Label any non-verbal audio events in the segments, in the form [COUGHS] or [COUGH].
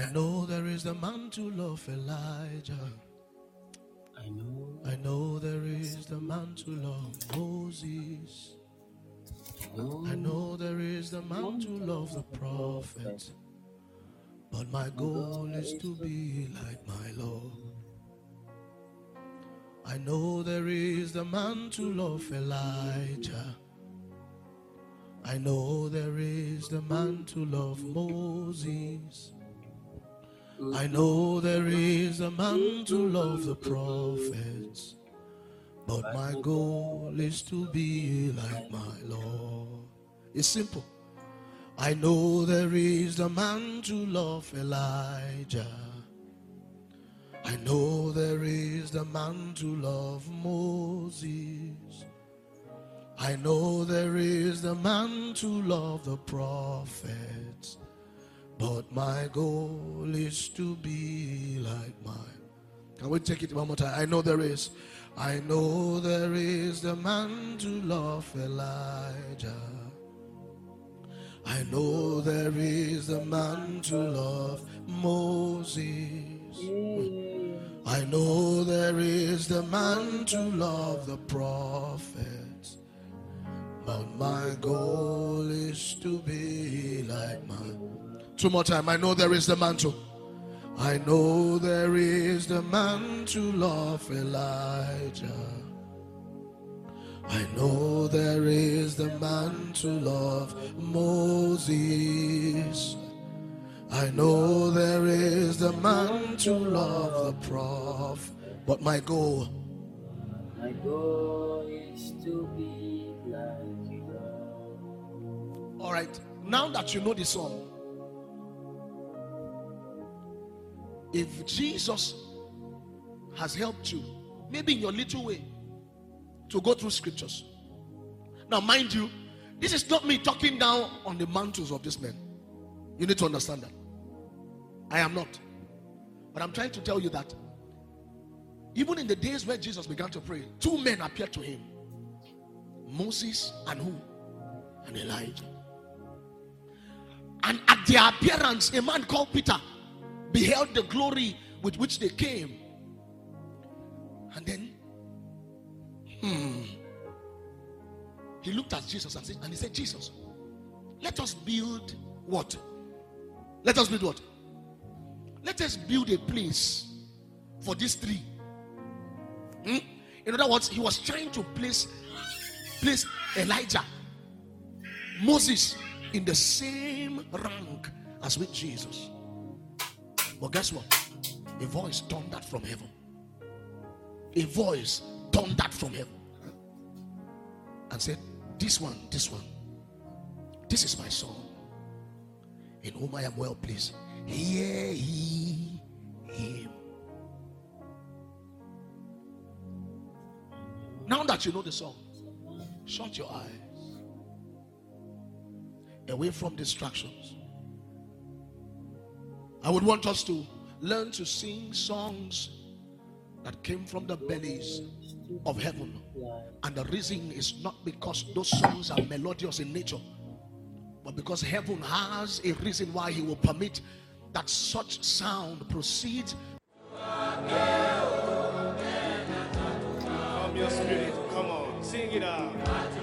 I know there is the mantle of Elijah. I know. I know there is the mantle of Moses. I know. I know there is the mantle of the prophet. But my goal is to be like my Lord. I know there is the mantle of Elijah. I know there is the mantle of Moses. I know there is the mantle of the prophets. But my goal is to be like my Lord. It's simple. I know there is the mantle of Elijah. I know there is the mantle of Moses. I know there is the mantle of the prophets. But my goal is to be like mine. Can we take it one more time? I know there is. I know there is the man to love Elijah. I know there is the man to love Moses. I know there is the man to love the prophets. But my goal is to be like mine. Two more time. I know there is the mantle. I know there is the mantle of Elijah. I know there is the mantle of Moses. I know there is the mantle of the prophet. But my goal, My goal is to be like you. all right, now that you know the song, if Jesus has helped you, maybe in your little way, to go through scriptures. Now, mind you, this is not me talking down on the mantles of this man. You need to understand that. I am not. But I'm trying to tell you that even in the days where Jesus began to pray, two men appeared to him Moses and who? And Elijah. And at their appearance, a man called Peter beheld the glory with which they came. And then, hmm, he looked at Jesus and, said, and he said, Jesus, let us build what? Let us build what? Let us build a place for these three. Hmm? In other words, he was trying to place, place Elijah, Moses in the same rank as with Jesus. But guess what? A voice thundered from heaven. A voice thundered from heaven and said, This one, this one, this is my son, in whom I am well pleased. Hear ye him. Now that you know the song, shut your eyes away from distractions. I would want us to learn to sing songs that came from the bellies of heaven. And the reason is not because those songs are melodious in nature, but because heaven has a reason why He will permit that such sound proceeds Come, your spirit. Come on, sing it out.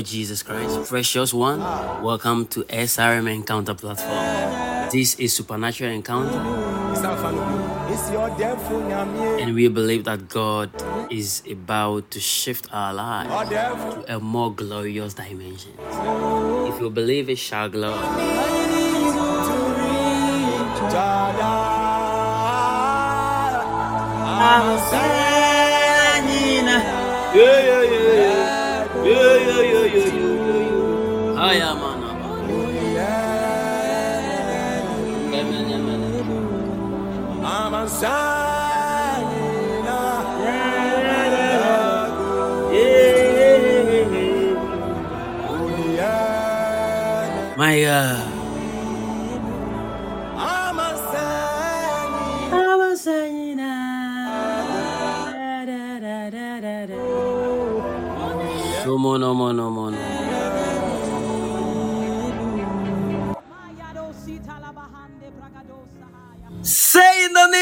Lord Jesus Christ, precious one, welcome to SRM Encounter platform. This is Supernatural Encounter, and we believe that God is about to shift our lives to a more glorious dimension. If you believe it, glory. Uh, oh, yeah. Hiya, man. Amen, amen. amansanyina My God. amansanyina No more, no more, no more, no more.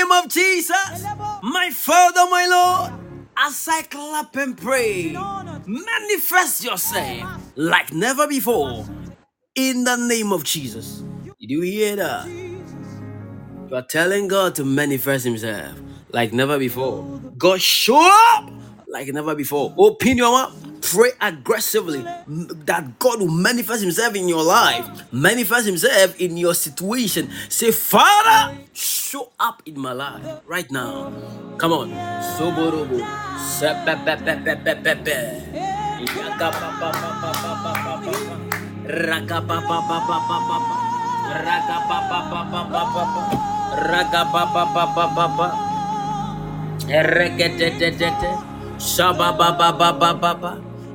Name of Jesus, my Father, my Lord, as I clap and pray, manifest yourself like never before. In the name of Jesus. Did you hear that? You are telling God to manifest Himself like never before. God, show up like never before. Open your mouth. Pray aggressively that God will manifest Himself in your life, manifest Himself in your situation. Say, Father, show up in my life right now. Come on.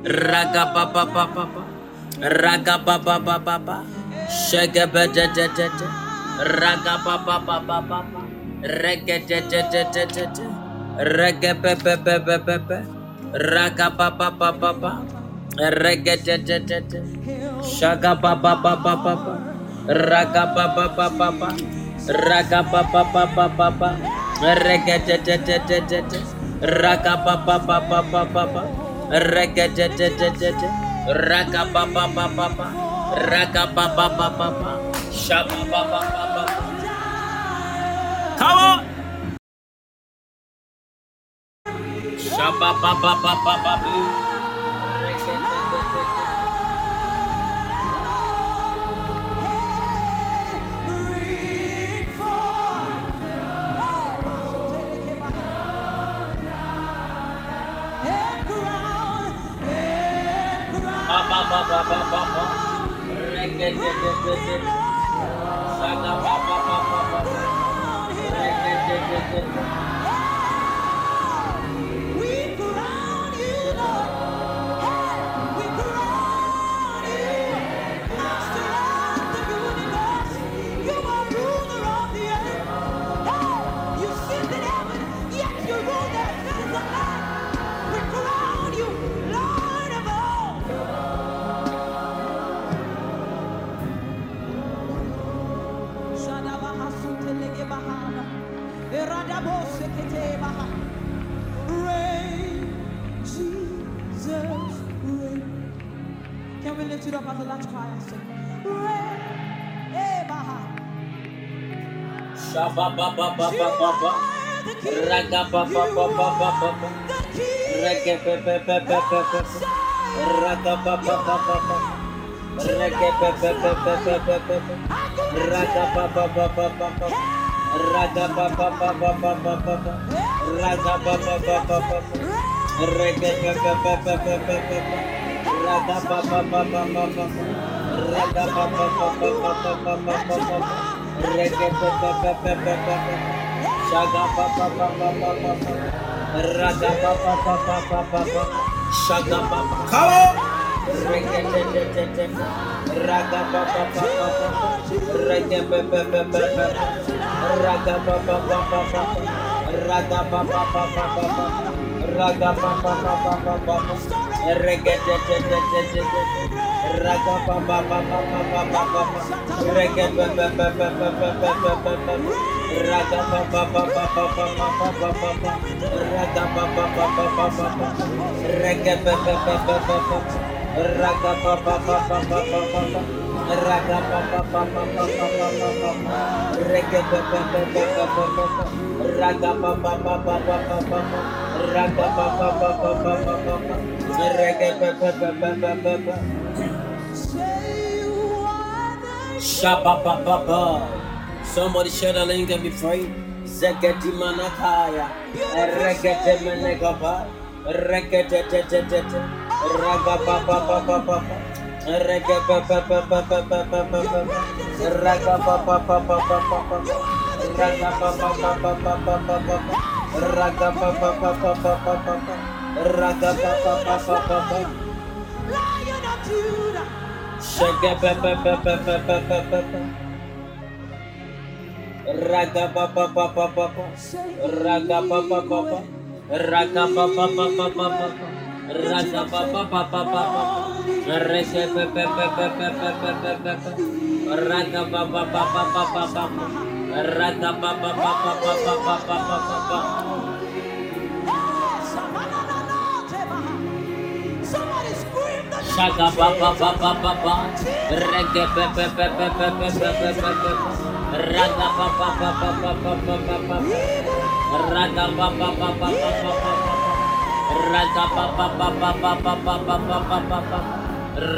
Sepepepepepepepe. Yakapapapapapapapa. Rakapapapapapapa. Rakapapapapapapa. Rakapapapapapa. Ereketetetete. Shababababababa. Ragababababa. Ragababababa. Shegebetetetete. Ragababababa. Reketetetetete. Regepepepepepe. Ragababababa. Reketetetete. Shagababababa. Ragababababa. Ragababababa. Reketetetetete. Ragababababa. Reketetetetete. Ragababababa. Ragababababa. Shababababa. Come on! Shabababababa. Reketetetete. Reign, Can we lift it up as a large choir? Eh. Rekepepepepepepe. Ragabababababa. Ragabababababa. Raga pa pa pa pa pa pa, raga pa pa pa pa pa pa pa pa pa, rahe ke pa pa pa pa pa, shaga pa pa pa pa pa, raga pa pa pa pa pa pa, shaga pa. Come on! Raga Raga Shabba ba ba ba. Somebody share the link and be free. Zegeti manakaya. Regete menegaba. Regete te te te te. Raga ba ba ba ba ba ba. Raga ba ba ba ba ba ba ba. Ba ba. Raga ba ba ba ba ba ba ba. Raga ba ba ba. Ba ba Raga pa pa pa pa Lion of Judah. Raga pa pa pa pa pa pa Raga pa pa pa pa Raga pa pa pa pa pa pa Raga pa pa pa pa pa pa Raga pa pa pa pa pa pa pa Raga pa pa pa pa pa pa pa ba ba ba ba. Ba ba ba. Rege ba ba ba ba ba ba ba ba ba ba. Raga ba ba ba ba ba ba ba ba ba. Raga ba ba ba ba ba ba ba ba. Raga ba ba ba ba ba ba ba ba ba ba ba ba.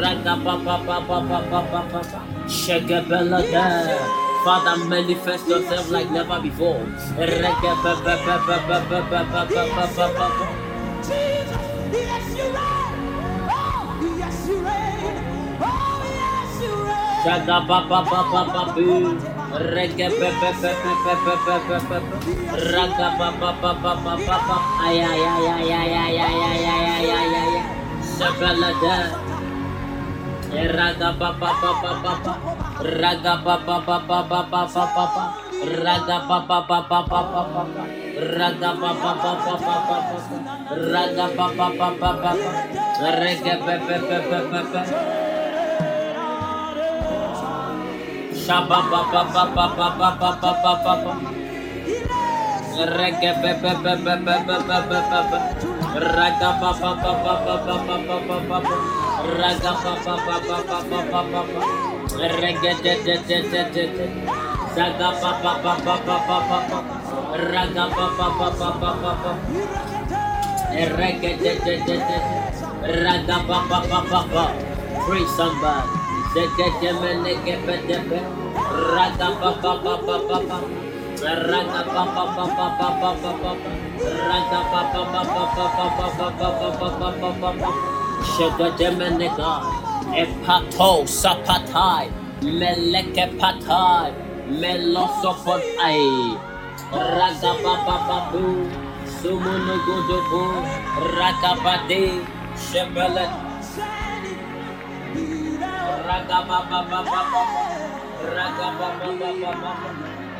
Raga ba ba ba ba ba ba ba ba. Shaga bella. Father, manifest yourself like never before. Da. Raga ba ba ba ba ba ba. Raga ba ba ba ba ba ba ba ba ba. Raga ba ba ba ba ba ba ba ba. Raga ba ba ba ba ba ba ba. Raga be be be be be be. Raga ba ba ba ba ba ba ba ba ba ba ba. Raga ba ba ba ba ba ba. Raga ba ba ba ba ba ba ba ba ba. Free somebody. Raga ba ba ba ba ba ba. Shagadamanega Epato Sapatai Meleke Patai Melosopon Ai Shebelet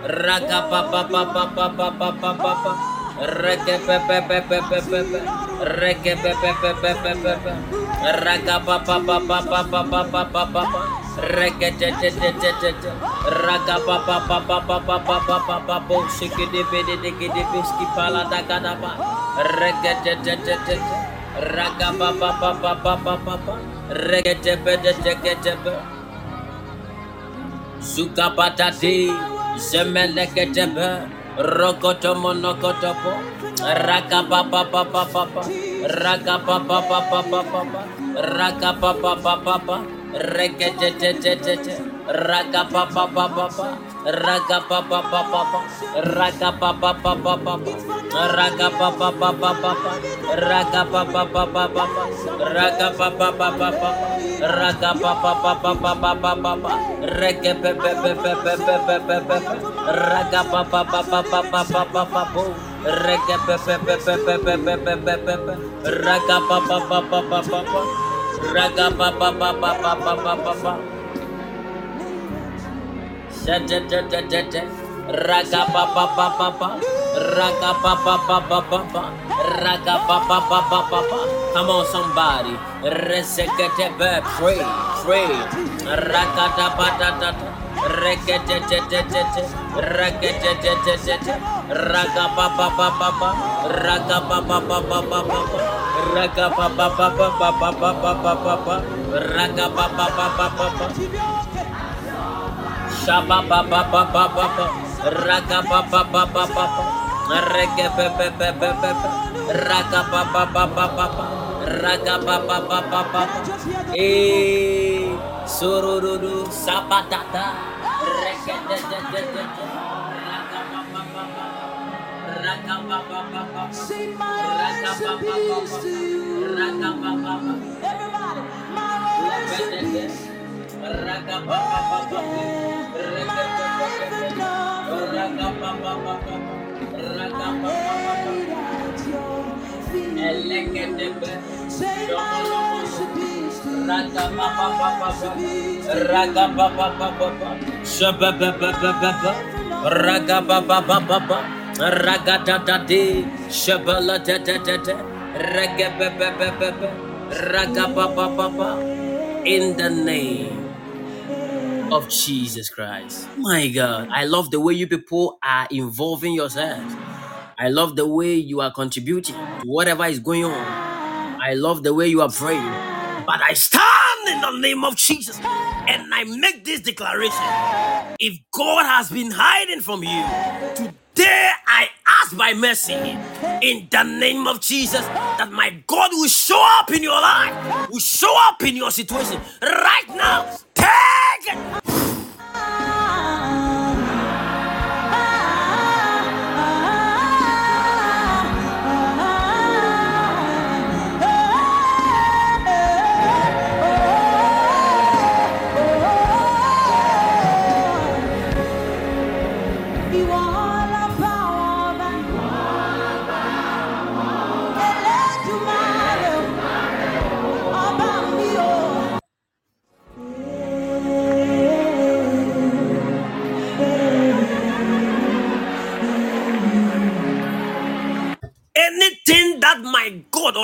Raga Rege bebe bebe bebe bebe, rege bebe bebe bebe bebe, rege pa pa pa pa pa pa pa pa pa pa, rege che che che che che, rege pa pa pa pa pa pa pa pa pa pa, bungsi kidipidipidipidipiski palata kada pa, rege che che che che che, rege pa pa pa pa pa pa pa pa pa pa, rege bebe che che bebe, suka batati semer Zukapatati, Zemeleketebe, Rokoto monokotopo. Raka pa pa pa pa pa. Raka pa pa pa pa pa pa. Raka pa pa pa pa pa. Rekete te te te te. Raga ba ba ba ba ba. Raga ba ba ba ba ba. Raga ba ba ba ba. Ba ba. Raga ba ba ba ba. Ba ba. Raga ba ba ba ba. Ba ba. Raga ba ba ba ba. Ba ba. Raga ba ba ba ba ba ba ba. Ba ba ba. Raga ba ba ba ba ba ba ba. Raga ba ba ba ba ba ba ba ba ba pe pe pe pe. Reggae pe pe pe pe pe pe pe. Raga ba ba ba ba ba ba ba. Raga ba ba ba ba ba ba ba ba ba Raga pa pa pa pa pa. Raga pa pa pa pa pa. Pa. Raga pa pa pa pa pa pa. Come on, somebody. Resekete be pray, pray. Raga da ba da da da. Regete te te te. Raga pa pa pa pa pa. Raga pa pa pa pa pa pa pa. Raga pa pa pa pa pa pa pa pa pa pa. Raga pa pa pa pa pa. Shaba ba ba ba. Raga. Raga. Raga. Eh. Raga. Raga Raga. Raga. Everybody, my Ragababababa, in the name of Jesus Christ. My God, I love the way you people are involving yourselves. I love the way you are contributing to whatever is going on. I love the way you are praying. But I stand in the name of Jesus and I make this declaration. If God has been hiding from you, today I ask by mercy in the name of Jesus that my God will show up in your life, will show up in your situation right now. Take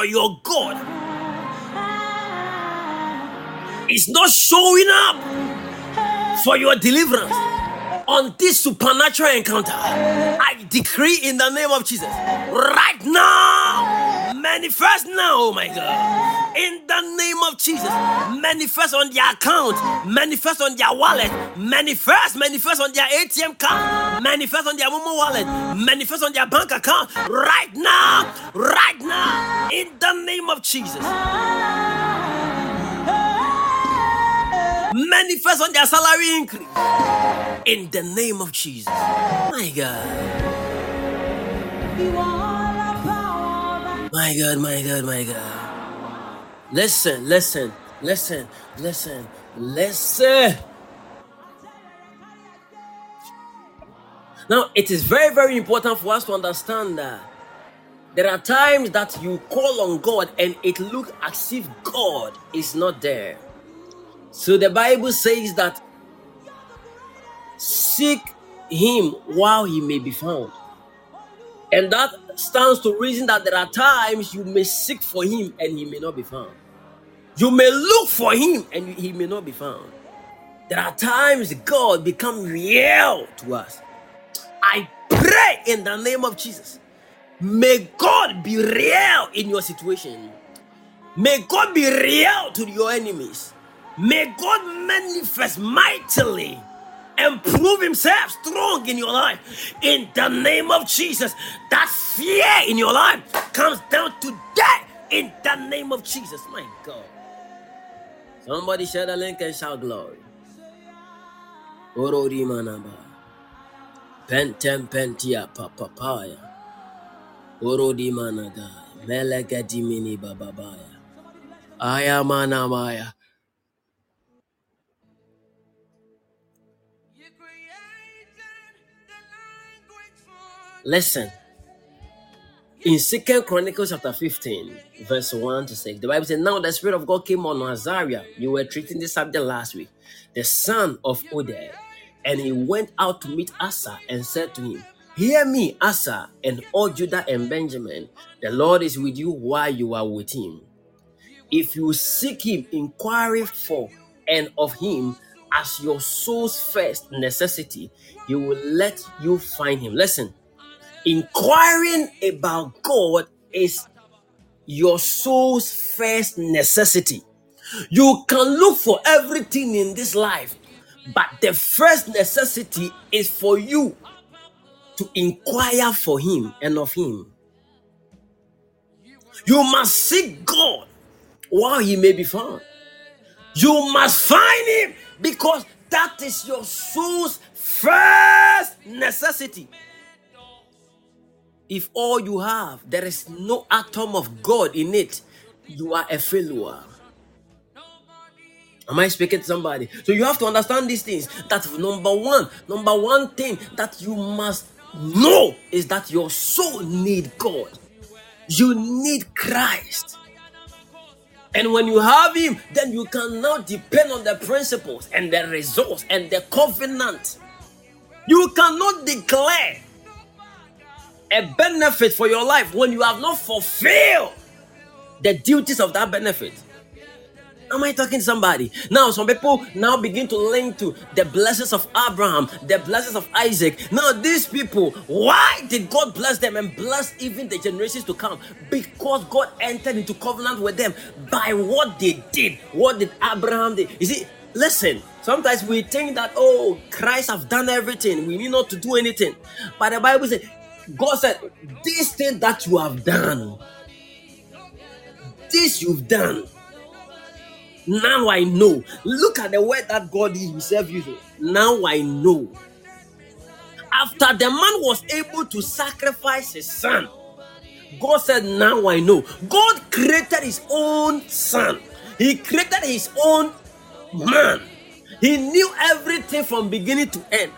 your God. Is not showing up for your deliverance on this supernatural encounter, I decree in the name of Jesus right now, manifest now, oh my God, in the name of Jesus, manifest on their account, manifest on their wallet, manifest, manifest on their ATM card, manifest on their Momo wallet, manifest on their bank account right now, right now, in the name of Jesus. Manifest on their salary increase in the name of Jesus. My God, my God, my God, my God. Listen, listen, listen, listen, listen. Now, it is very, very important for us to understand that there are times that you call on God and it looks as if God is not there. So the Bible says that seek him while he may be found. And that stands to reason that there are times you may seek for him and he may not be found. You may look for him and he may not be found. There are times God become real to us. I pray in the name of Jesus. May God be real in your situation. May God be real to your enemies. May God manifest mightily and prove himself strong in your life. In the name of Jesus, that fear in your life comes down today. In the name of Jesus, my God. Somebody share the link and shout glory. Manaba. Pentem pentia papapaya. Orodi managa. Melegadi mini bababaya. Ayamanamaya. Listen. In Second Chronicles chapter 15, verse 1 to 6, the Bible says, Now the Spirit of God came on Azariah. You were treating this subject last week, the son of Oded. And he went out to meet Asa and said to him, Hear me, Asa, and all Judah and Benjamin. The Lord is with you while you are with him. If you seek him, inquire for and of him as your soul's first necessity, he will let you find him. Listen, inquiring about God is your soul's first necessity. You can look for everything in this life, but the first necessity is for you to inquire for Him and of Him. You must seek God while He may be found. You must find Him because that is your soul's first necessity. If all you have, there is no atom of God in it, you are a failure. Am I speaking to somebody? So you have to understand these things. That number one, number one thing that you must know is that your soul need God. You need Christ. And when you have him, then you can now depend on the principles and the results and the covenant. You cannot declare a benefit for your life when you have not fulfilled the duties of that benefit. Am I talking to somebody? Now, some people now begin to link to the blessings of Abraham, the blessings of Isaac. Now, these people, why did God bless them and bless even the generations to come? Because God entered into covenant with them by what they did. What did Abraham do? You see, listen, sometimes we think that, oh, Christ have done everything. We need not to do anything. But the Bible says, God said, this thing that you have done, this you've done now I know. Look at the word that God Himself used. Now I know. After the man was able to sacrifice his son, God said, Now I know. God created his own son, He created his own man. He knew everything from beginning to end.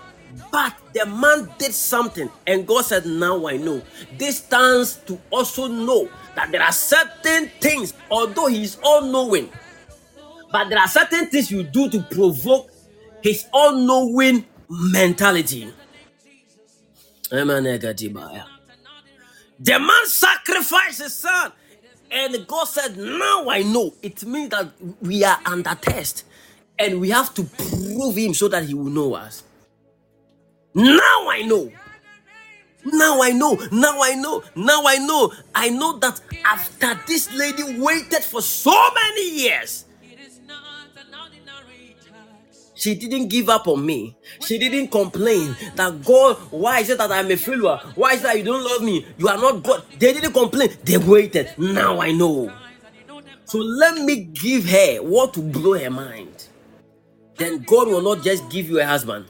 But the man did something, and God said, Now I know. This stands to also know that there are certain things, although He is all knowing, but there are certain things you do to provoke his all-knowing mentality. The man sacrificed his son, and God said, Now I know. It means that we are under test, and we have to prove him so that he will know us. Now I know. Now I know. Now I know. Now I know. I know that after this lady waited for so many years, she didn't give up on me. She didn't complain that God, why is it that I'm a failure? Why is it that you don't love me? You are not God. They didn't complain. They waited. Now I know. So let me give her what to blow her mind. Then God will not just give you a husband,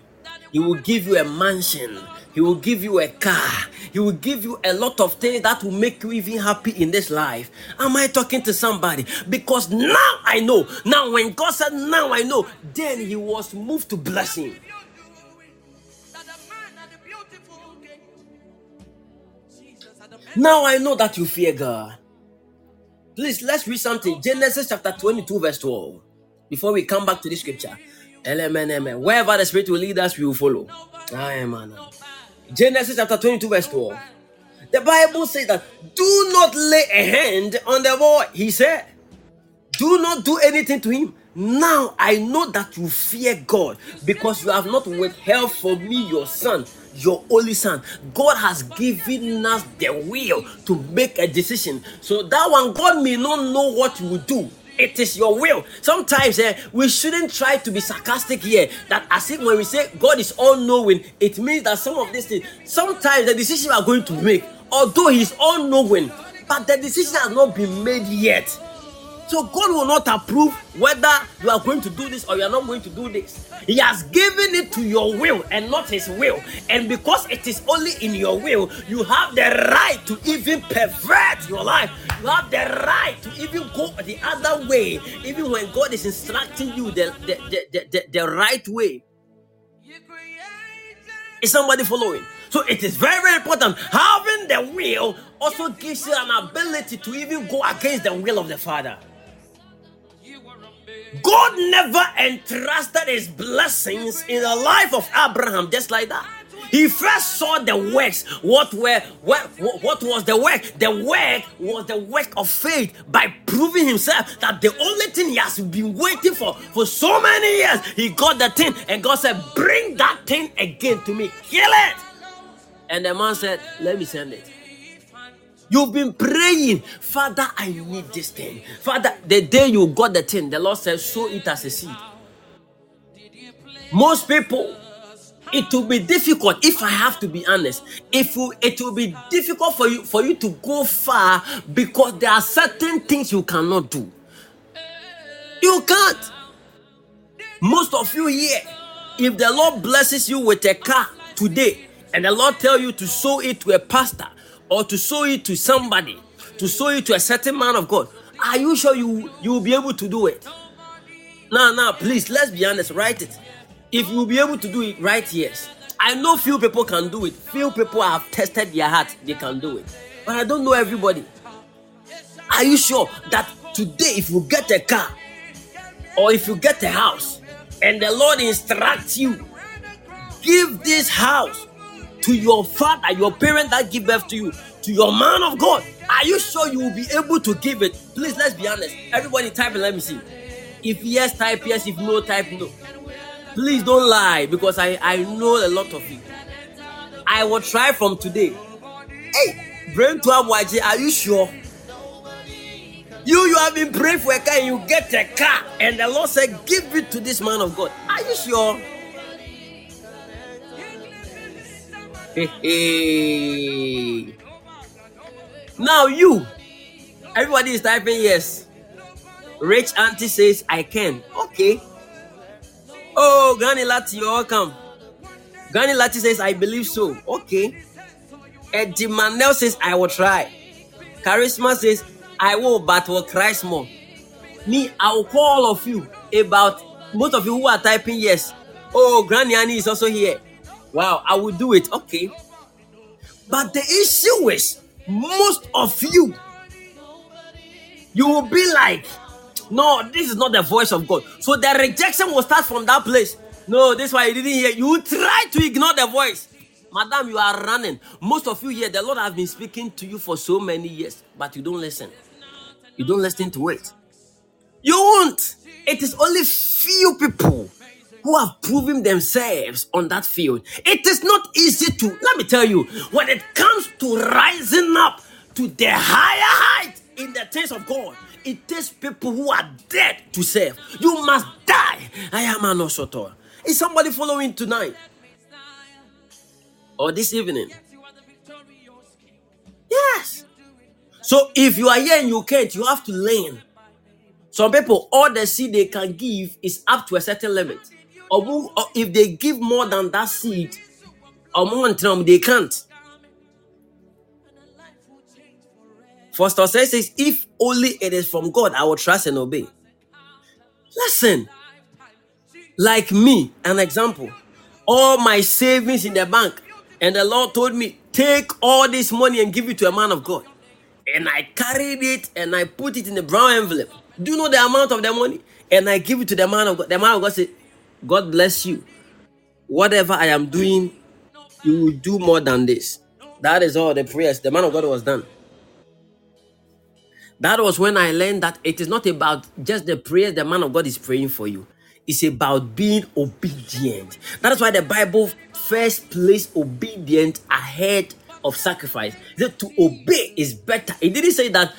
He will give you a mansion. He will give you a car. He will give you a lot of things that will make you even happy in this life. Am I talking to somebody? Because now I know. Now, when God said, Now I know, then He was moved to blessing. Now I know that you fear God. Please, let's read something. Genesis chapter 22, verse 12. Before we come back to the scripture. Amen, amen. Wherever the Spirit will lead us, we will follow. Amen. Genesis chapter 22, verse 12. The Bible says that do not lay a hand on the boy. He said, Do not do anything to him. Now I know that you fear God because you have not withheld from me your son, your only son. God has given us the will to make a decision. So that one, God may not know what you will do, It is your will. Sometimes eh, we shouldn't try to be sarcastic here. That as if when we say God is all knowing, it means that some of these things, sometimes the decision we are going to make, although He is all knowing, but the decision has not been made yet. So God will not approve whether you are going to do this or you are not going to do this. He has given it to your will and not his will. And because it is only in your will, you have the right to even pervert your life. You have the right to even go the other way, even when God is instructing you the, the, the, the, the, right way. Is somebody following? So it is very, very important. Having the will also gives you an ability to even go against the will of the Father. God never entrusted his blessings in the life of Abraham just like that. He first saw the works. What were what, what was the work? The work was the work of faith by proving himself that the only thing he has been waiting for for so many years, he got the thing, and God said, Bring that thing again to me, kill it. And the man said, Let me send it. You've been praying, Father, I need this thing. Father, the day you got the thing, the Lord says, sow it as a seed. Most people, it will be difficult if I have to be honest. If you, it will be difficult for you for you to go far because there are certain things you cannot do. You can't. Most of you here, if the Lord blesses you with a car today, and the Lord tell you to sow it to a pastor, or to sow it to somebody, to sow it to a certain man of God, are you sure you you will be able to do it? Now, now, please, let's be honest. Write it. If you will be able to do it, right? Yes. I know few people can do it. Few people have tested their heart; they can do it. But I don't know everybody. Are you sure that today, if you get a car or if you get a house, and the Lord instructs you, give this house to your father, your parent that give birth to you, to your man of God. Are you sure you will be able to give it? Please, let's be honest. Everybody type and let me see. If yes, type yes. If no, type no. Please don't lie because I, I know a lot of you. I will try from today. Hey, brain to Amwaji, are you sure? You you have been praying for a car and you get a car, and the Lord said, Give it to this man of God. Are you sure? [LAUGHS] now you, everybody is typing yes. Rich auntie says I can. Okay. Oh, Granny Lati, you're welcome. Granny Lati says I believe so. Okay. Eddie Manel says I will try. Charisma says I will, but will cry more. Me, I will call all of you about most of you who are typing yes. Oh, Granny Annie is also here. Wow, I will do it. Okay. But the issue is, most of you, you will be like, no, this is not the voice of God. So the rejection will start from that place. No, this why you didn't hear. You try to ignore the voice. Madam, you are running. Most of you here, the Lord has been speaking to you for so many years, but you don't listen. You don't listen to it. You won't. It is only few people who have proven themselves on that field. It is not easy to, let me tell you, when it comes to rising up to the higher height in the things of God, it takes people who are dead to serve. You must die. I am an osotor. Is somebody following tonight? Or this evening? Yes. So if you are here and you can't, you have to learn. Some people, all the seed they can give is up to a certain limit. Or or uh, if they give more than that seed, or them, they can't. Foster says, says, if only it is from God, I will trust and obey. Listen, like me, an example, all my savings in the bank, and the Lord told me, take all this money and give it to a man of God. And I carried it and I put it in a brown envelope. Do you know the amount of the money? And I give it to the man of God. The man of God said, God bless you. Whatever I am doing, you will do more than this. That is all the prayers. The man of God was done. That was when I learned that it is not about just the prayers the man of God is praying for you. It's about being obedient. That is why the Bible first placed obedient ahead of sacrifice. That to obey is better. It didn't say that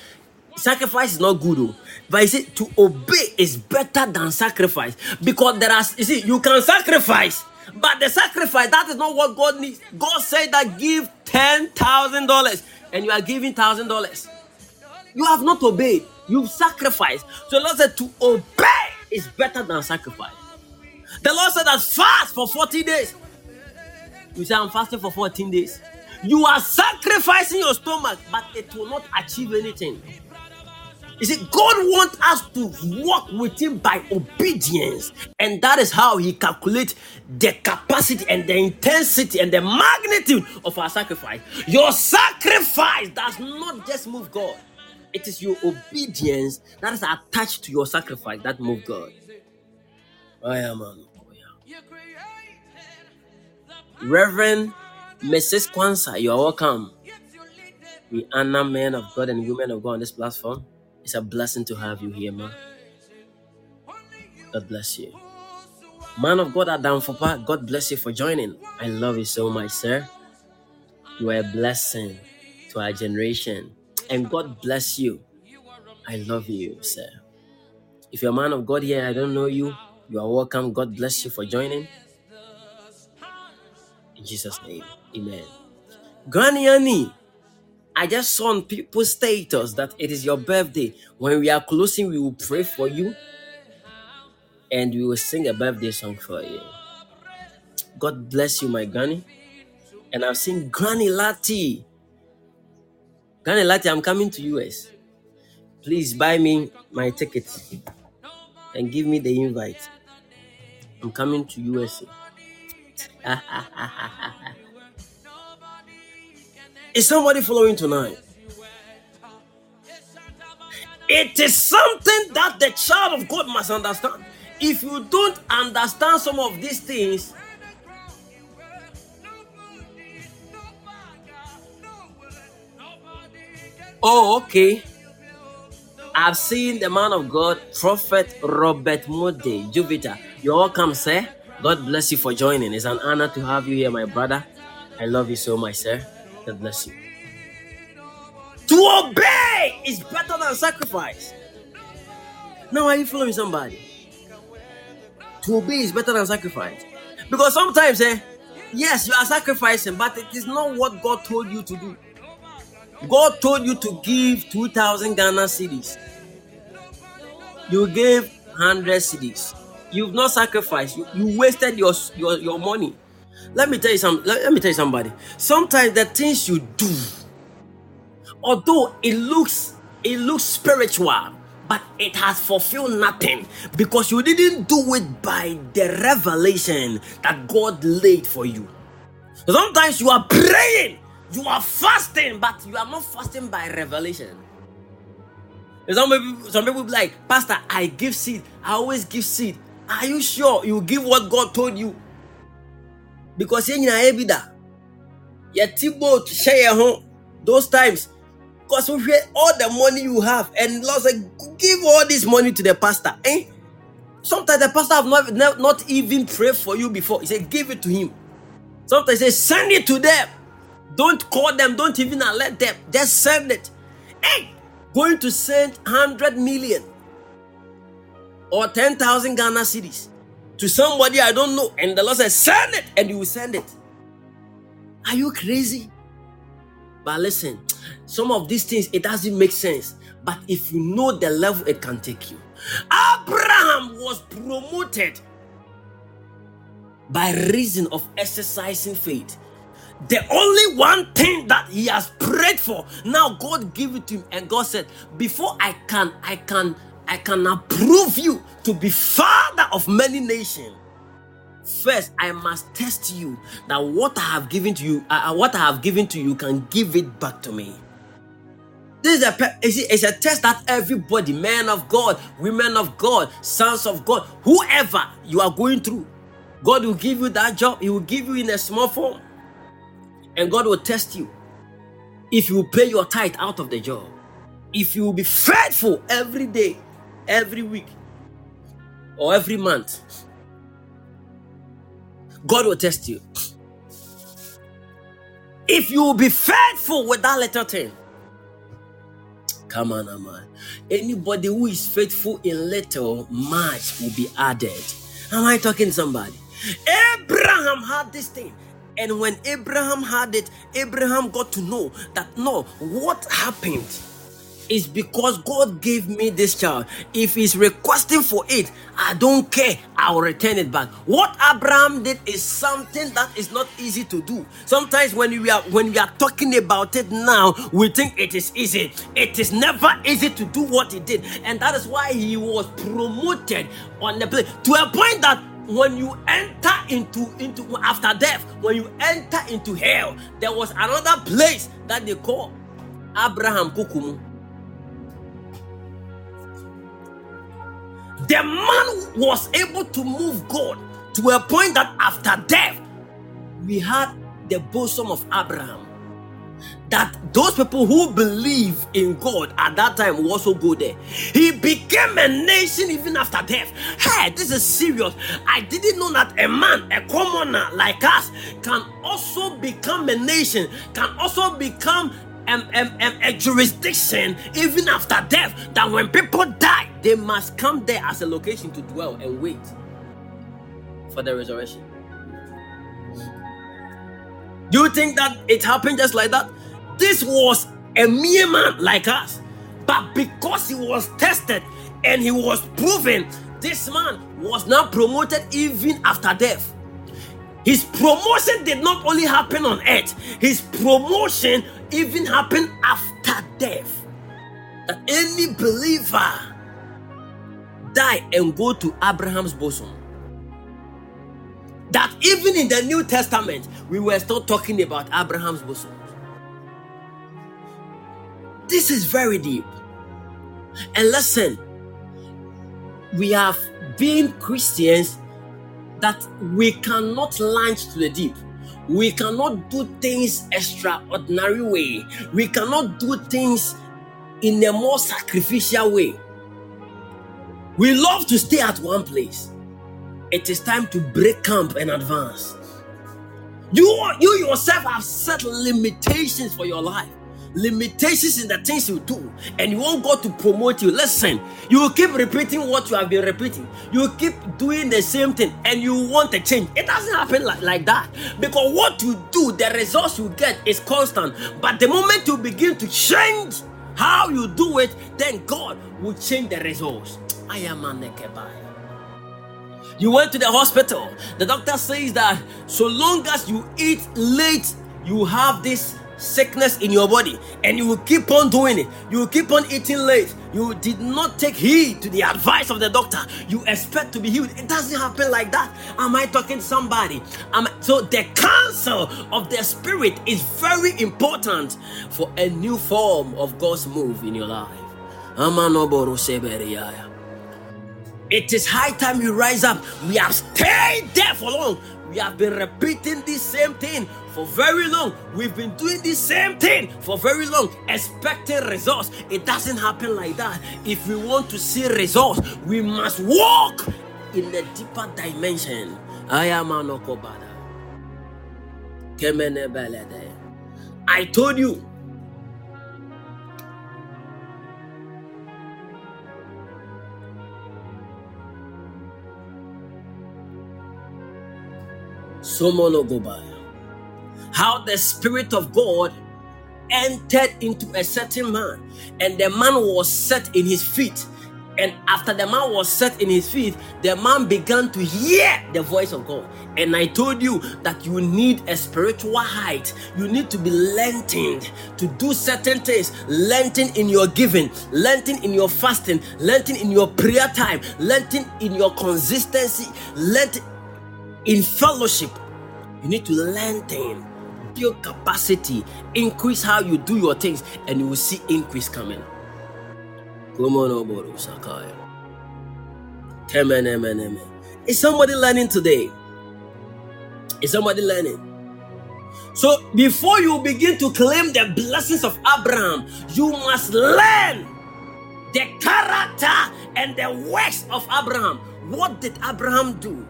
sacrifice is not good, oh. but you see, to obey is better than sacrifice because there are you see, you can sacrifice, but the sacrifice that is not what God needs. God said that give ten thousand dollars, and you are giving thousand dollars. You have not obeyed. You've sacrificed. So the Lord said to obey is better than sacrifice. The Lord said that fast for 40 days. You say, I'm fasting for 14 days. You are sacrificing your stomach, but it will not achieve anything. You see, God wants us to walk with Him by obedience, and that is how He calculates the capacity and the intensity and the magnitude of our sacrifice. Your sacrifice does not just move God, it is your obedience that is attached to your sacrifice that move God. Oh, I am man. Oh, Reverend Mrs. Kwanzaa, you are welcome. We honor men of God and women of God on this platform. It's a blessing to have you here, man. God bless you. Man of God, Adam Fopa, God bless you for joining. I love you so much, sir. You are a blessing to our generation. And God bless you. I love you, sir. If you're a man of God here, I don't know you, you are welcome. God bless you for joining. In Jesus' name, amen. Granny Annie, I just saw on people's status that it is your birthday. When we are closing, we will pray for you and we will sing a birthday song for you. God bless you, my granny. And I've seen Granny Lati. Granny Lati, I'm coming to US. Please buy me my ticket and give me the invite. I'm coming to USA. [LAUGHS] Is somebody following tonight? It is something that the child of God must understand. If you don't understand some of these things, oh, okay. I've seen the man of God, Prophet Robert Mode, Jupiter. You're welcome, sir. God bless you for joining. It's an honor to have you here, my brother. I love you so much, sir. God bless you. To obey is better than sacrifice. Now, are you following somebody? To obey is better than sacrifice. Because sometimes, eh, yes, you are sacrificing, but it is not what God told you to do. God told you to give 2,000 Ghana cedis. You gave 100 cedis. You've not sacrificed. You, you wasted your, your, your money. Let me tell you some. Let, let me tell you somebody. Sometimes the things you do, although it looks it looks spiritual, but it has fulfilled nothing because you didn't do it by the revelation that God laid for you. Sometimes you are praying, you are fasting, but you are not fasting by revelation. Some people, some people be like, Pastor, I give seed. I always give seed. Are you sure you give what God told you? Because yɛn nyinaa yɛ bi da. Yɛte boat hyɛ yɛn ho those times. Because we all the money you have and Lord said, give all this money to the pastor. Eh? Sometimes the pastor have not, not, not even prayed for you before. He said, give it to him. Sometimes he say, send it to them. Don't call them. Don't even alert them. Just send it. Hey, going to send 100 million or 10,000 Ghana cedis to somebody I don't know. And the Lord says, send it. And you will send it. Are you crazy? But listen, some of these things, it doesn't make sense. But if you know the level it can take you, Abraham was promoted by reason of exercising faith. The only one thing that he has prayed for, now God gave it to him, and God said, Before I can, I can, I can approve you to be father of many nations. First, I must test you that what I have given to you, uh, uh, what I have given to you, can give it back to me. This is a a- it's a test that everybody, men of God, women of God, sons of God, whoever you are going through, God will give you that job. He will give you in a small form, and God will test you if you pay your tithe out of the job, if you will be faithful every day, every week, or every month. God will test you. If you will be faithful with that little thing, Come on, man. Anybody who is faithful in little, much will be added. Am I talking somebody? Abraham had this thing. And when Abraham had it, Abraham got to know that no, what happened is because God gave me this child. If he's requesting for it, I don't care. I'll return it back. What Abraham did is something that is not easy to do. Sometimes when we are when we are talking about it now, we think it is easy. It is never easy to do what he did, and that is why he was promoted on the place to a point that when you enter into into after death when you enter into hell there was another place that they call abraham kukumu The man was able to move God to a point that after death, we had the bosom of Abraham. That those people who believe in God at that time will also go there. He became a nation even after death. Hey, this is serious. I didn't know that a man, a commoner like us, can also become a nation, can also become um, um, um, a jurisdiction even after death that when people die, they must come there as a location to dwell and wait for the resurrection. Do you think that it happened just like that? This was a mere man like us, but because he was tested and he was proven, this man was now promoted even after death. His promotion did not only happen on earth, his promotion even happen after death. That any believer die and go to Abraham's bosom. That even in the New Testament, we were still talking about Abraham's bosom. This is very deep. And listen, we have been Christians that we cannot launch to the deep. We cannot do things extraordinary way. We cannot do things in a more sacrificial way. We love to stay at one place. It is time to break camp and advance. You, you yourself have set limitations for your life limitations in the things you do and you want God to promote you, listen, you will keep repeating what you have been repeating. You will keep doing the same thing and you want a change. It doesn't happen like, like that because what you do, the results you get is constant. But the moment you begin to change how you do it, then God will change the results. I am a nekebaya. You went to the hospital. The doctor says that so long as you eat late, you have this sickness in your body and you will keep on doing it. You will keep on eating late. You did not take heed to the advice of the doctor. You expect to be healed. It doesn't happen like that. Am i talking to somebody? Am I, so the counsel of the spirit is very important for a new form of god's move in your life. It is high time you rise up. We have stayed there for long. We have been repeating the same thing for very long. We've been doing the same thing for very long, expecting results. It doesn't happen like that. If we want to see results, we must walk in a deeper dimension. I am Anokobada. I told you. Somono Gobaya how the Spirit of God entered into a certain man, and the man was set in his feet. And after the man was set in his feet, the man began to hear the voice of God. And I told you that you need a spiritual height. You need to be lengthened to do certain things. Lengthen in your giving, lengthen in your fasting, lengthen in your prayer time, lengthen in your consistency, lengthen in fellowship. You need to lengthen build capacity, increase how you do your things, and you will see increase coming. Come on, oh, Oboru Sakai. Is somebody learning today? Is somebody learning? So before you begin to claim the blessings of Abraham, you must learn the character and the works of Abraham. What did Abraham do?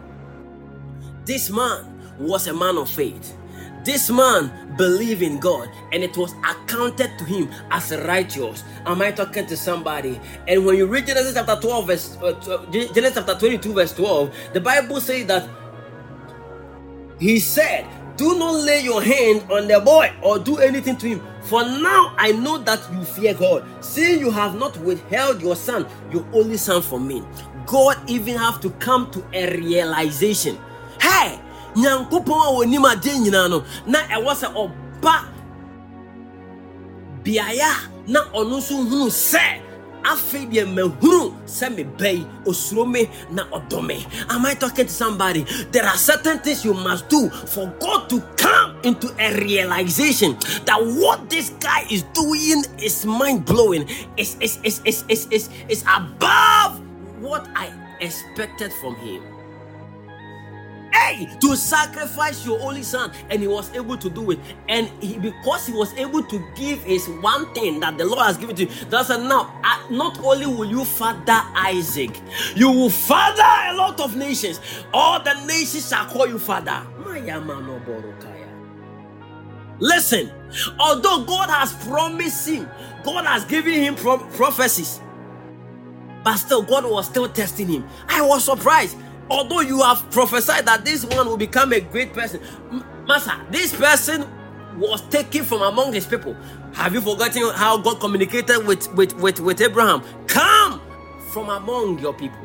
This man was a man of faith. This man believed in God and it was accounted to him as righteous. Am I talking to somebody? And when you read Genesis chapter 12, verse uh, Genesis chapter 22, verse 12, the Bible says that he said, Do not lay your hand on the boy or do anything to him. For now I know that you fear God, seeing you have not withheld your son, your only son from me. God even have to come to a realization. Hey, nyankopɔn a wɔnim adeɛ nyinaa no na ɛwɔ sɛ ɔba beaeɛ na ɔno nso hunu sɛ afei deɛ mahunu sɛ meba yi osuro me na ɔdɔ me. Am i talking to somebody? There are certain things you must do for god to come into a realization that what this guy is doing is mind-blowing is is is is is is, is above what i expected from him hey to sacrifice your only son. And he was able to do it. And he, because he was able to give his one thing that the lord has given to him that's now not only will you father isaac you will father a lot of nations. All the nations shall call you father. Listen although god has promised him god has given him pro- prophecies but still god was still testing him. I was surprised although you have prophesied that this one will become a great person, Master, this person was taken from among his people. Have you forgotten how God communicated with, with, with, with Abraham? Come from among your people.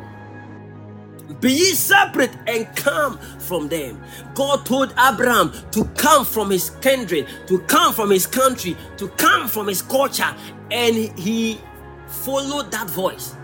Be ye separate and come from them. God told Abraham to come from his kindred, to come from his country, to come from his culture, and he followed that voice.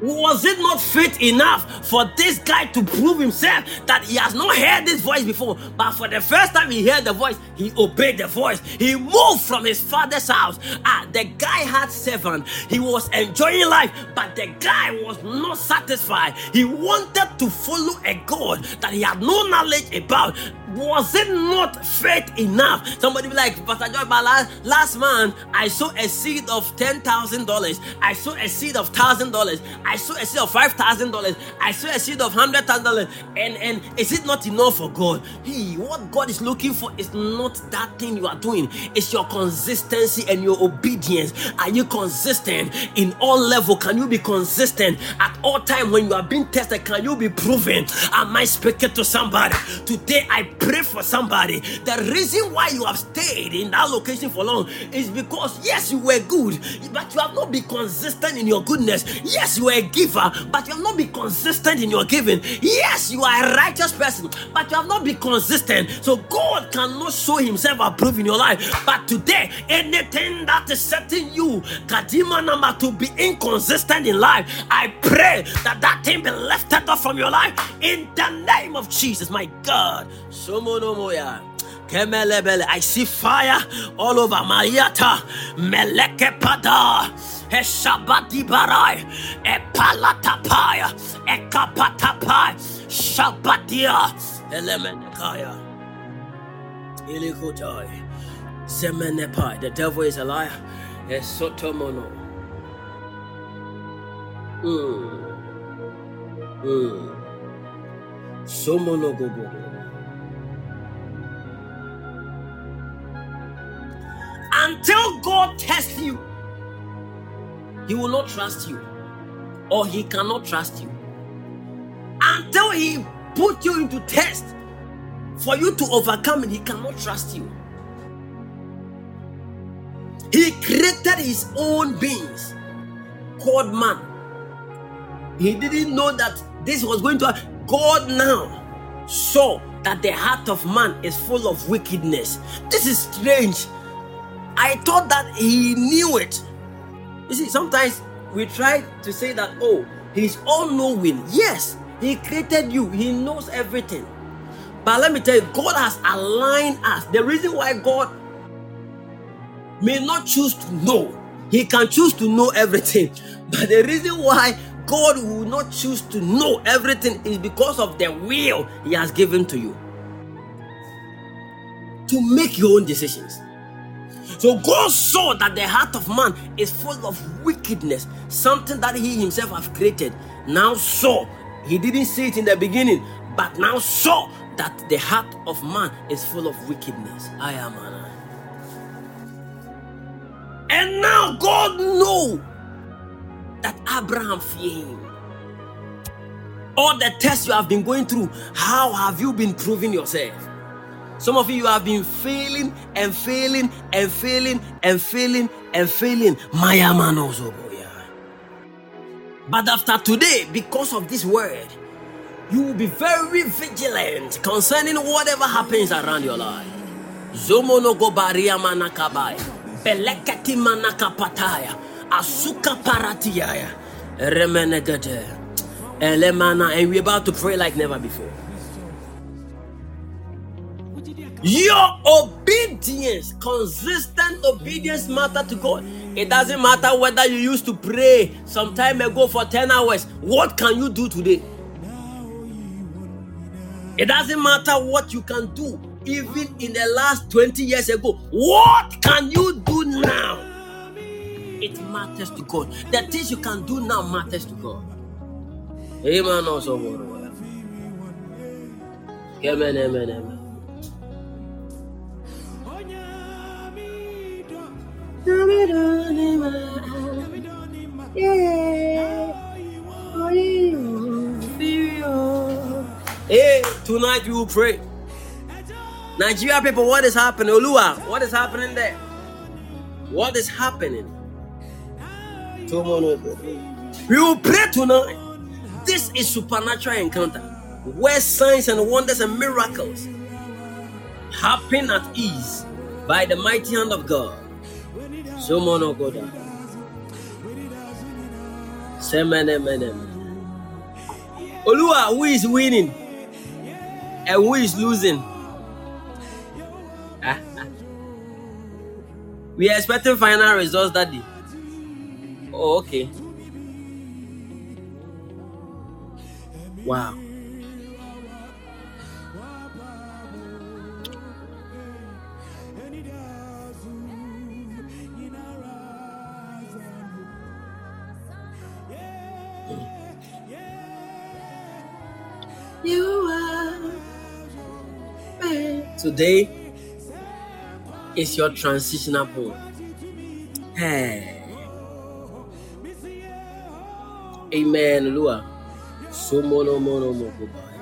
Was it not faith enough for this guy to prove himself that he has not heard this voice before? But for the first time he heard the voice, he obeyed the voice. He moved from his father's house. Ah, the guy had seven. He was enjoying life, but the guy was not satisfied. He wanted to follow a God that he had no knowledge about. Was it not faith enough? Somebody be like, Pastor Joy, last, last month I saw a seed of ten thousand dollars. I saw a seed of thousand dollars. I saw a seed of five thousand dollars. I saw a seed of hundred thousand dollars. And and is it not enough for God? He, what God is looking for is not that thing you are doing. It's your consistency and your obedience. Are you consistent in all level? Can you be consistent at all time when you are being tested? Can you be proven? Am I speaking to somebody today? I pray for somebody. The reason why you have stayed in that location for long is because yes, you were good, but you have not been consistent in your goodness. Yes, you were a giver, but you have not been consistent in your giving. Yes, you are a righteous person, but you have not been consistent. So God cannot show Himself approved in your life. But today, anything that is setting you, Kadima number to be inconsistent in life, I pray that that thing be lifted off from your life in the name of Jesus, my God. Somonomoya. Kemelebele. I see fire all over Mariata. Meleke pada. Eshabati barai. Epalatapaya. Ekapatapai. Shabatia. Elemenekaya. Ilikotai. Zemenepai. The devil is a liar. Esotomono. Mm. Mm. Somono gogo. Until God tests you, He will not trust you, or He cannot trust you. Until He put you into test for you to overcome it, He cannot trust you. He created His own beings called man. He didn't know that this was going to happen. God now saw that the heart of man is full of wickedness. This is strange. I thought that he knew it. You see, sometimes we try to say that, oh, he's all knowing. Yes, he created you, he knows everything. But let me tell you, God has aligned us. The reason why God may not choose to know, he can choose to know everything. [LAUGHS] But the reason why God will not choose to know everything is because of the will he has given to you to make your own decisions. So God saw that the heart of man is full of wickedness, something that he himself has created. Now saw, he didn't see it in the beginning, but now saw that the heart of man is full of wickedness. I am an And now God know that Abraham fear him. All the tests you have been going through, how have you been proving yourself? Some of you have been failing and failing and failing and failing and failing. Maya man also, But after today, because of this word, you will be very vigilant concerning whatever happens around your life. Zomo Zomono gobaria manakabaya, belekati manakapataya, asuka paratiaya, remenegade, elemana, and we're about to pray like never before. Your obedience, consistent obedience matter to God. It doesn't matter whether you used to pray some time ago for 10 hours. What can you do today? It doesn't matter what you can do even in the last 20 years ago. What can you do now? It matters to God. The things you can do now matters to God. Amen. Also, amen, amen, amen. Hey, tonight we will pray. Nigeria people, what is happening? Olua, what is happening there? What is happening? We will pray tonight. This is supernatural encounter where signs and wonders and miracles happen at ease by the mighty hand of God. Sumono Goda. Semenemenem. Olua, who is winning? And who is losing? Ah, ah. we are expecting final results that day. Oh, okay. Wow. Today is your transitional point. Hey. Amen. Lua. Sumono mono mono mokubai.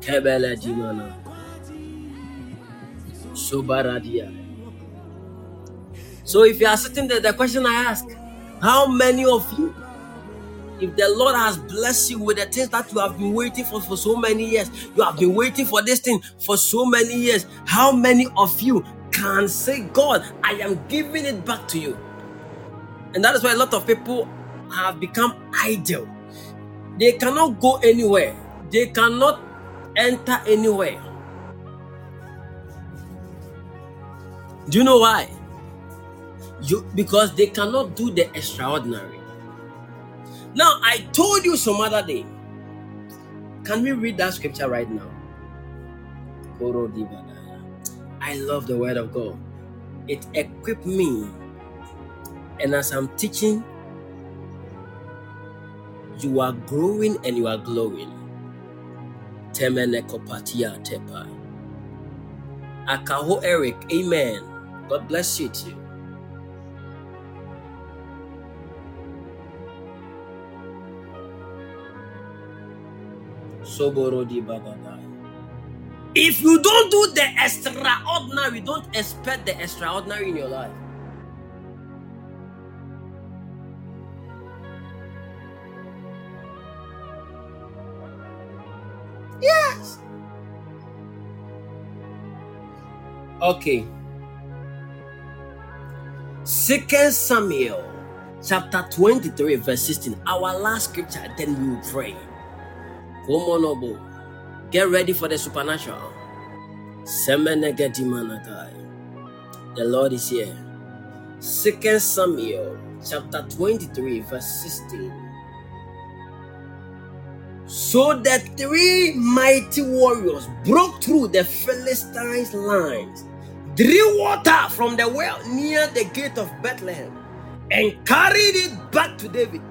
Kebele dimana. Subaradia. So if you are sitting there, the question I ask, how many of you if the Lord has blessed you with the things that you have been waiting for for so many years, you have been waiting for this thing for so many years, how many of you can say, God, I am giving it back to you? And that is why a lot of people have become idle. They cannot go anywhere, they cannot enter anywhere. Do you know why? You because they cannot do the extraordinary. Now, I told you some other day. Can we read that scripture right now? I love the word of God. It equipped me. And as I'm teaching, you are growing and you are glowing. Akaho Eric, amen. God bless you too. If you don't do the extraordinary, don't expect the extraordinary in your life. Yes. Okay. Second Samuel chapter 23, verse 16. Our last scripture, then we will pray. Komonobo. Get ready for the supernatural. The Lord is here. Second Samuel chapter 23, verse 16. So the three mighty warriors broke through the Philistines' lines, drew water from the well near the gate of Bethlehem, and carried it back to David.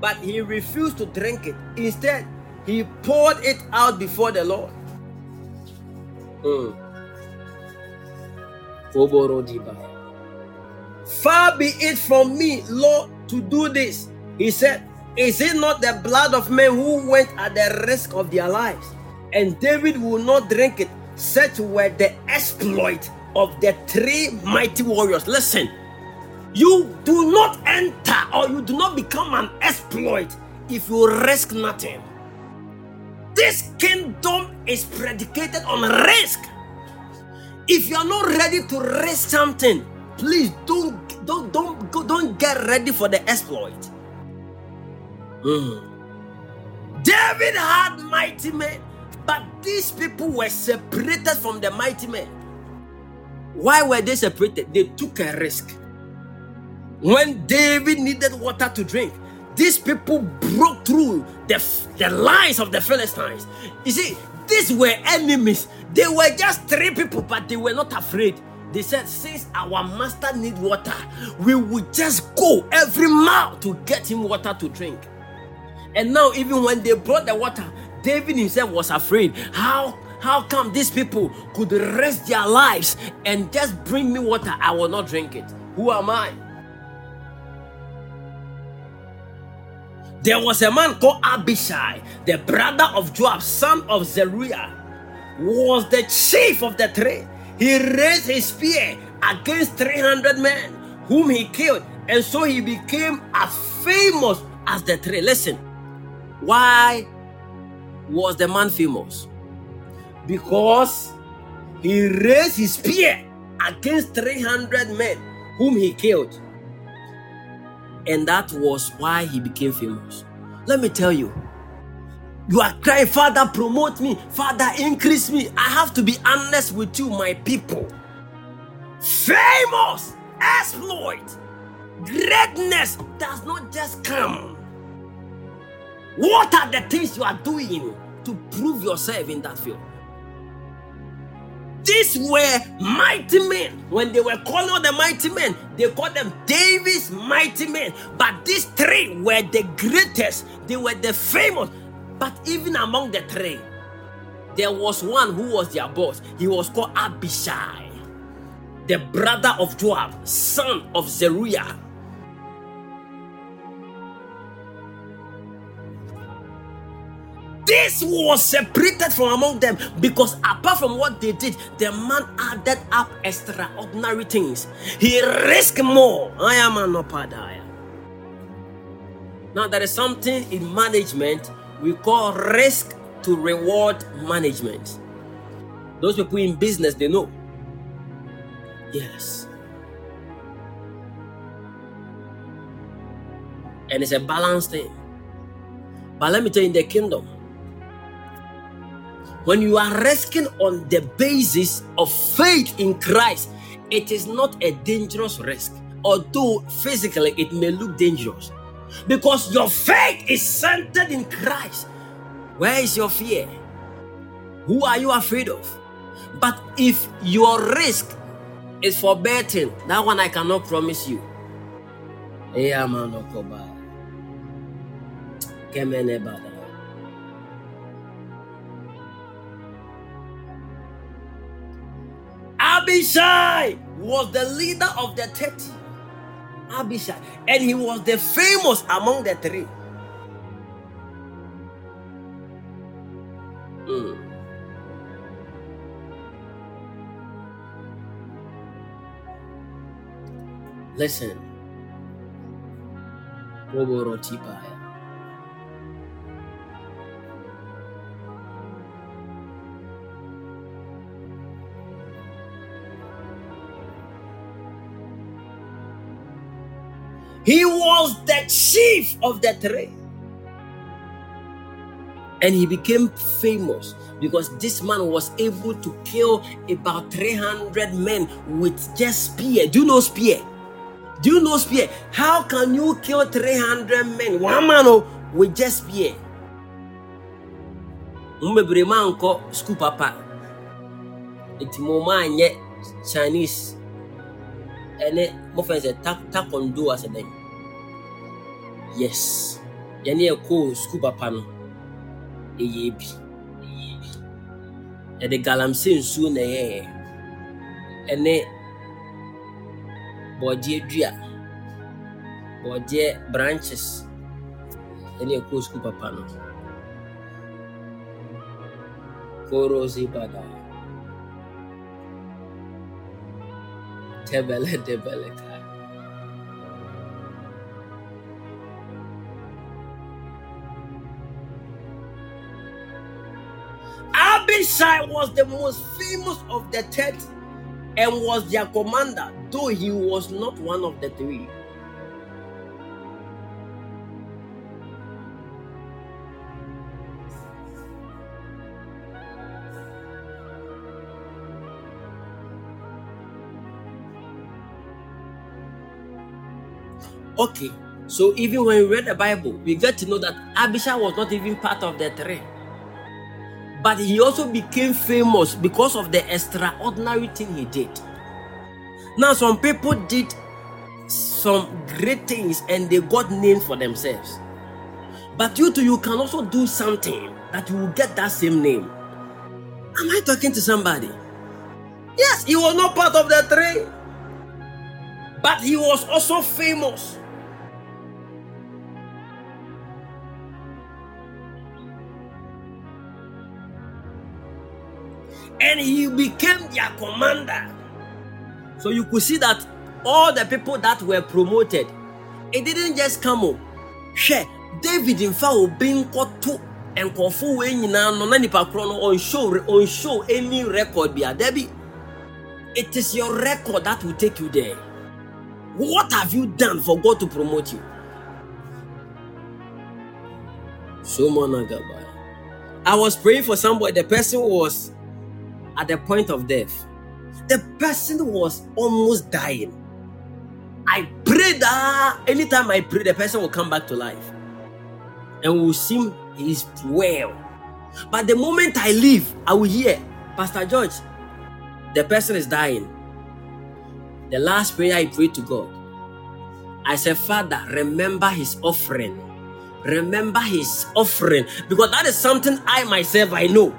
But he refused to drink it. Instead, he poured it out before the Lord. Mm. Far be it from me, Lord, to do this. He said, Is it not the blood of men who went at the risk of their lives? And David will not drink it. Such were the exploit of the three mighty warriors. Listen, you do not enter or you do not become an exploit if you risk nothing. This kingdom is predicated on risk. If you are not ready to risk something, please don't don't don't don't get ready for the exploit. Mm. David had mighty men, but these people were separated from the mighty men. Why were they separated? They took a risk. When David needed water to drink, these people broke through the, the lines of the Philistines. You see, these were enemies. They were just three people, but they were not afraid. They said, Since our master need water, we will just go every mile to get him water to drink. And now, even when they brought the water, David himself was afraid. How how come these people could risk their lives and just bring me water? I will not drink it. Who am I? There was a man called Abishai, the brother of Joab, son of Zeruiah, was the chief of the three. He raised his spear against 300 men, whom he killed, and so he became as famous as the three. Listen, why was the man famous? Because he raised his spear against 300 men, whom he killed. And that was why he became famous. Let me tell you, you are crying, Father, promote me, Father, increase me. I have to be honest with you, my people. Famous exploit, greatness does not just come. What are the things you are doing to prove yourself in that field? These were mighty men. When they were calling all the mighty men, they called them David's mighty men. But these three were the greatest, they were the famous. But even among the three, there was one who was their boss. He was called Abishai, the brother of Joab, son of Zeruiah. This was separated from among them because apart from what they did, the man added up extraordinary things. He risked more. I am an opadaya. Now there is something in management we call risk to reward management. Those people in business they know. Yes. And it's a balanced thing. But let me tell you in the kingdom, when you are resting on the basis of faith in Christ, it is not a dangerous risk. Although physically it may look dangerous. Because your faith is centered in Christ. Where is your fear? Who are you afraid of? But if your risk is for betting, that one I cannot promise you. Yeah, man, Okoba. Kemene Abishai was the leader of the 30. Abishai. And he was the famous among the three. Mm. Listen. Roborotipaya. He was the chief of the three. And he became famous because this man was able to kill about 300 men with just spear. Do you know spear? Do you know spear? How can you kill 300 men? One man oh, with just spear. Mmebrɛ ma nkɔ school papa. Nti mo ma nyɛ Chinese ɛne mo fɛn sɛ taekwondo asɛ dɛn. Yes. Yɛne yɛkɔɔ school papa no ɛyɛ bi. yɛde galamsey nsuo na ɛyɛɛ ɛne bɔɔdeɛ dua bɔɔdeɛ branches ɛne ɛkɔɔ sukuu papa no korosi bada kaa Abishai was the most famous of the thirty and was their commander, though he was not one of the three. Okay, so even when we read the Bible, we get to know that Abishai was not even part of the three. But he also became famous because of the extraordinary thing he did. Now, some people did some great things and they got names for themselves. But you too, you can also do something that you will get that same name. Am I talking to somebody? Yes, he was not part of the three, but he was also famous. And he became their commander. So you could see that all the people that were promoted, it didn't just come up. Share David in fact obi nkɔto nkɔfo wei nyinaa no na nipa korɔ no show any record bia debi. It is your record that will take you there. What have you done for God to promote you? So Managaba. I was praying for somebody. The person was at the point of death. The person was almost dying. I prayed that anytime I pray, the person will come back to life and will seem he's well. But the moment I leave, I will hear, Pastor George, the person is dying. The last prayer I prayed to God, I said, Father, remember his offering. Remember his offering. Because that is something I myself I know.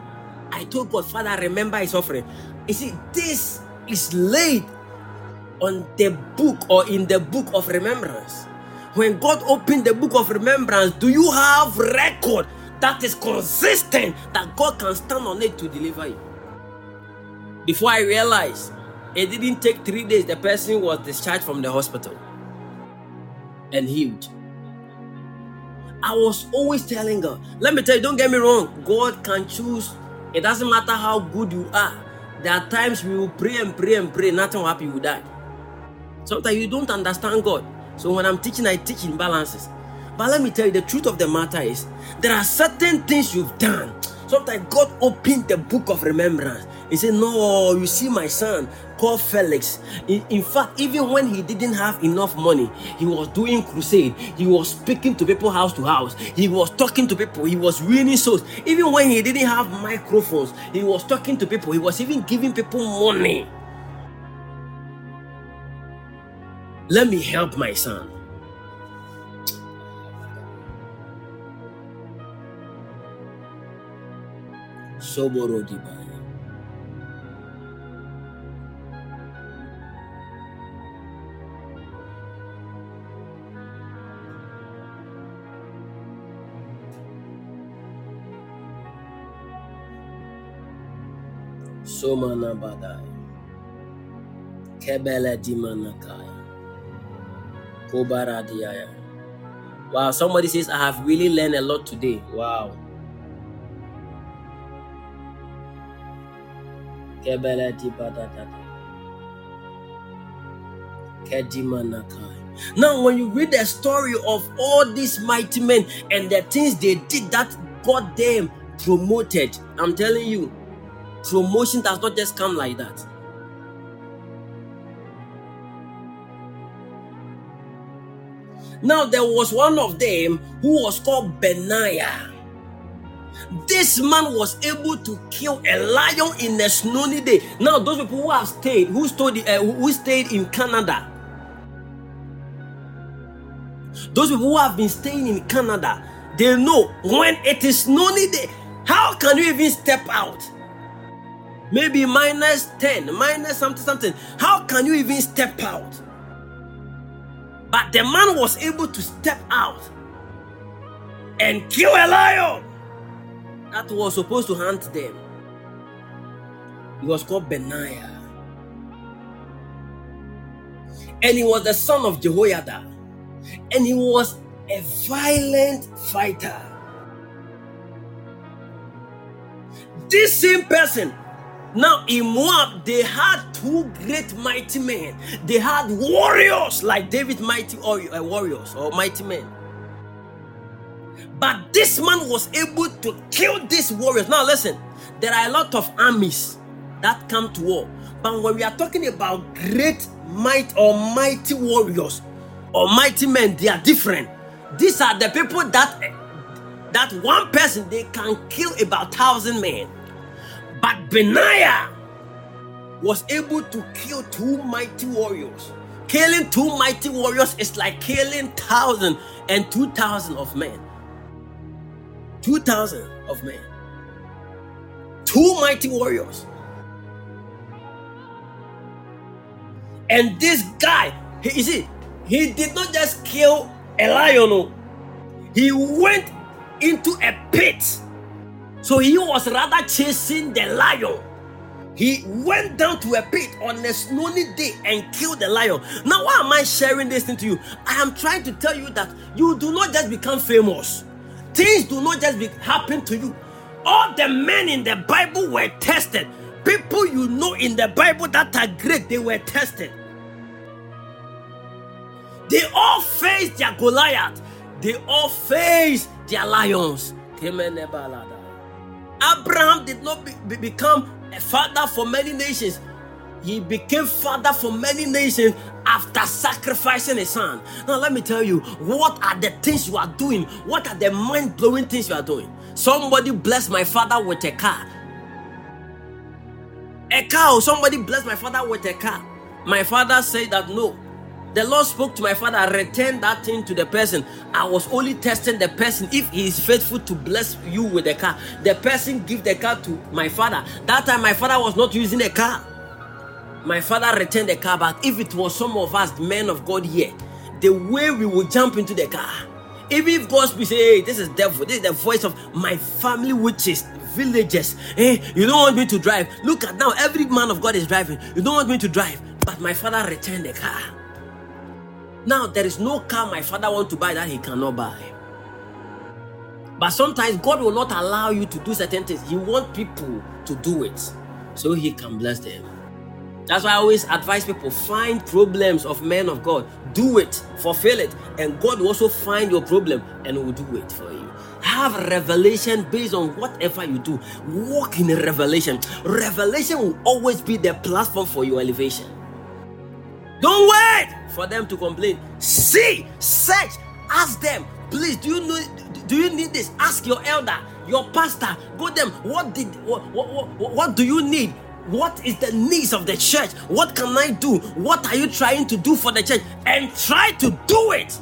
I told God, Father, remember his offering. You see, this is laid on the book or in the book of remembrance. When God opened the book of remembrance, do you have record that is consistent that God can stand on it to deliver you? Before I realized, it didn't take three days, the person was discharged from the hospital and healed. I was always telling God, let me tell you, don't get me wrong, God can choose it doesn't matter how good you are. There are times we will pray and pray and pray, nothing will happen, you will die. Sometimes you don't understand God. So when I'm teaching, I teach in balances. But let me tell you, the truth of the matter is there are certain things you've done. Sometimes God opened the book of remembrance. He said, No, you see, my son called Felix. In, in, fact, even when he didn't have enough money, he was doing crusade. He was speaking to people house to house. He was talking to people. He was winning souls. Even when he didn't have microphones, he was talking to people. He was even giving people money. Let me help my son. Soborodibaya. Somana badai. Kebele dimanakaya. Kobaradiaya. Wow, somebody says, I have really learned a lot today. Wow. Now, when you read the story of all these mighty men and the things they did that got them promoted, I'm telling you, promotion does not just come like that. Now, there was one of them who was called Benaiah. This man was able to kill a lion in a snowy day. Now, those people who have stayed, who stayed, uh, who stayed in Canada, those people who have been staying in Canada, they know when it is snowy day. How can you even step out? maybe minus 10, minus something, something. How can you even step out? But the man was able to step out and kill a lion that was supposed to hunt them. He was called Benaiah. And he was the son of Jehoiada. And he was a violent fighter. This same person, now in Moab, they had two great mighty men. They had warriors like David, mighty or, uh, warriors or mighty men. But this man was able to kill these warriors. Now, listen, there are a lot of armies that come to war. But when we are talking about great might or mighty warriors or mighty men, they are different. These are the people that that one person they can kill about thousand men. But Benaiah was able to kill two mighty warriors. Killing two mighty warriors is like killing thousand and two thousand of men. Two thousand of men. Two mighty warriors. And this guy, he, you see, he did not just kill a lion, no. he went into a pit. So he was rather chasing the lion. He went down to a pit on a snowy day and killed the lion. Now, why am I sharing this thing to you? I am trying to tell you that you do not just become famous. Things do not just be, happen to you. All the men in the Bible were tested. People you know in the Bible that are great, they were tested. They all faced their Goliath. They all faced their lions. Abraham did not be, be- become a father for many nations. He became father for many nations after sacrificing his son. Now, let me tell you, what are the things you are doing? What are the mind blowing things you are doing? Somebody blessed my father with a car. A car, oh, somebody blessed my father with a car. My father said that no. The Lord spoke to my father, return that thing to the person. I was only testing the person if he is faithful to bless you with a car. The person give the car to my father. That time my father was not using a car. My father returned the car back. If it was some of us, men of God here, the way we would jump into the car. Even if God speaks, hey, this is devil, this is the voice of my family witches, villagers. Hey, you don't want me to drive. Look at now, every man of God is driving. You don't want me to drive. But my father returned the car. Now there is no car my father want to buy that he cannot buy. But sometimes God will not allow you to do certain things. He want people to do it so he can bless them. That's why I always advise people find problems of men of God, do it, fulfill it, and God will also find your problem and will do it for you. Have revelation based on whatever you do. Walk in revelation. Revelation will always be the platform for your elevation. Don't wait for them to complain. See, search, ask them. Please, do you know? Do you need this? Ask your elder, your pastor. Go them. What did? What, what, what, what do you need? What is the needs of the church? What can I do? What are you trying to do for the church? And try to do it.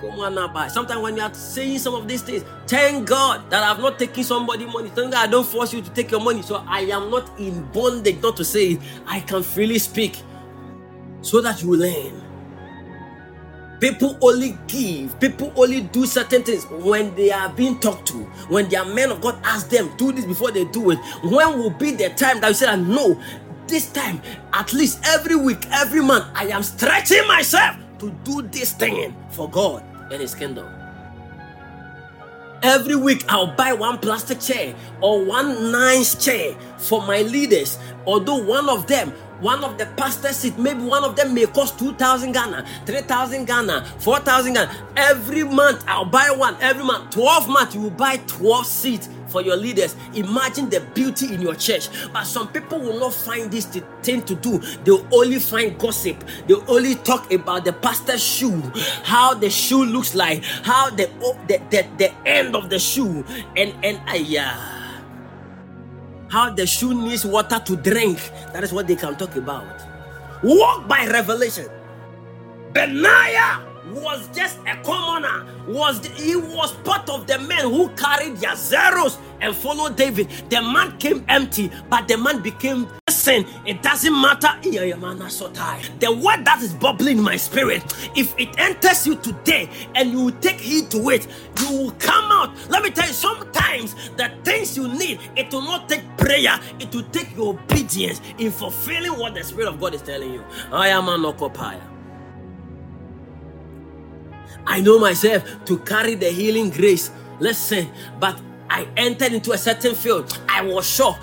Come on now, bye. Sometimes when you are saying some of these things, thank God that I've not taken somebody money. Thank God I don't force you to take your money. So I am not in bondage not to say it. I can freely speak so that you learn. People only give, people only do certain things when they are being talked to. When their men of God ask them, do this before they do it. When will be the time that you say no, this time, at least every week, every month, I am stretching myself to do this thing for God and His kingdom. Every week, I'll buy one plastic chair or one nice chair for my leaders. Although one of them, one of the pastor seat, maybe one of them may cost 2,000 Ghana, 3,000 Ghana, 4,000 Ghana. Every month, I'll buy one. Every month, 12 months, you will buy 12 seats for your leaders. Imagine the beauty in your church. But some people will not find this thing to do. They'll only find gossip. They'll only talk about the pastor's shoe, how the shoe looks like, how the the, the, the end of the shoe, and and uh, yeah how the shoe needs water to drink. That is what they can talk about. Walk by revelation. Benaiah was just a commoner. Was he was part of the men who carried their zeros and followed David, the man came empty, but the man became sin. It doesn't matter. The word that is bubbling in my spirit, if it enters you today and you take heed to it, you will come out. Let me tell you, sometimes the things you need, it will not take prayer, it will take your obedience in fulfilling what the Spirit of God is telling you. I am an occupier. I know myself to carry the healing grace. Listen, but I entered into a certain field. I was sure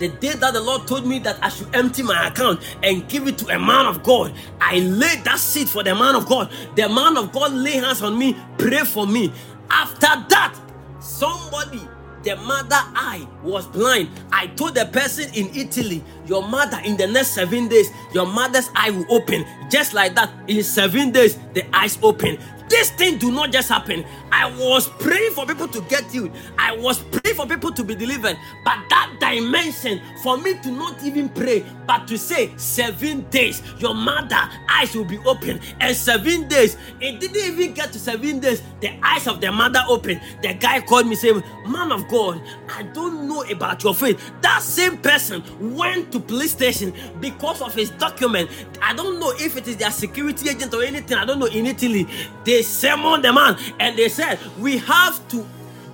the day that the Lord told me that I should empty my account and give it to a man of God, I laid that seed for the man of God. The man of God lay hands on me, pray for me. After that, somebody the mother eye was blind. I told the person in Italy, Your mother, in the next seven days, your mother's eye will open. Just like that, in seven days, the eyes open. This thing do not just happen. I was praying for people to get healed. I was praying for people to be delivered. But that dimension, for me to not even pray, but to say seven days, your mother eyes will be open. And seven days, it didn't even get to seven days. The eyes of the mother open. The guy called me saying, Man of God, I don't know about your faith. That same person went to police station because of his document. I don't know if it is their security agent or anything. I don't know in Italy. They summoned the man and they said, We have to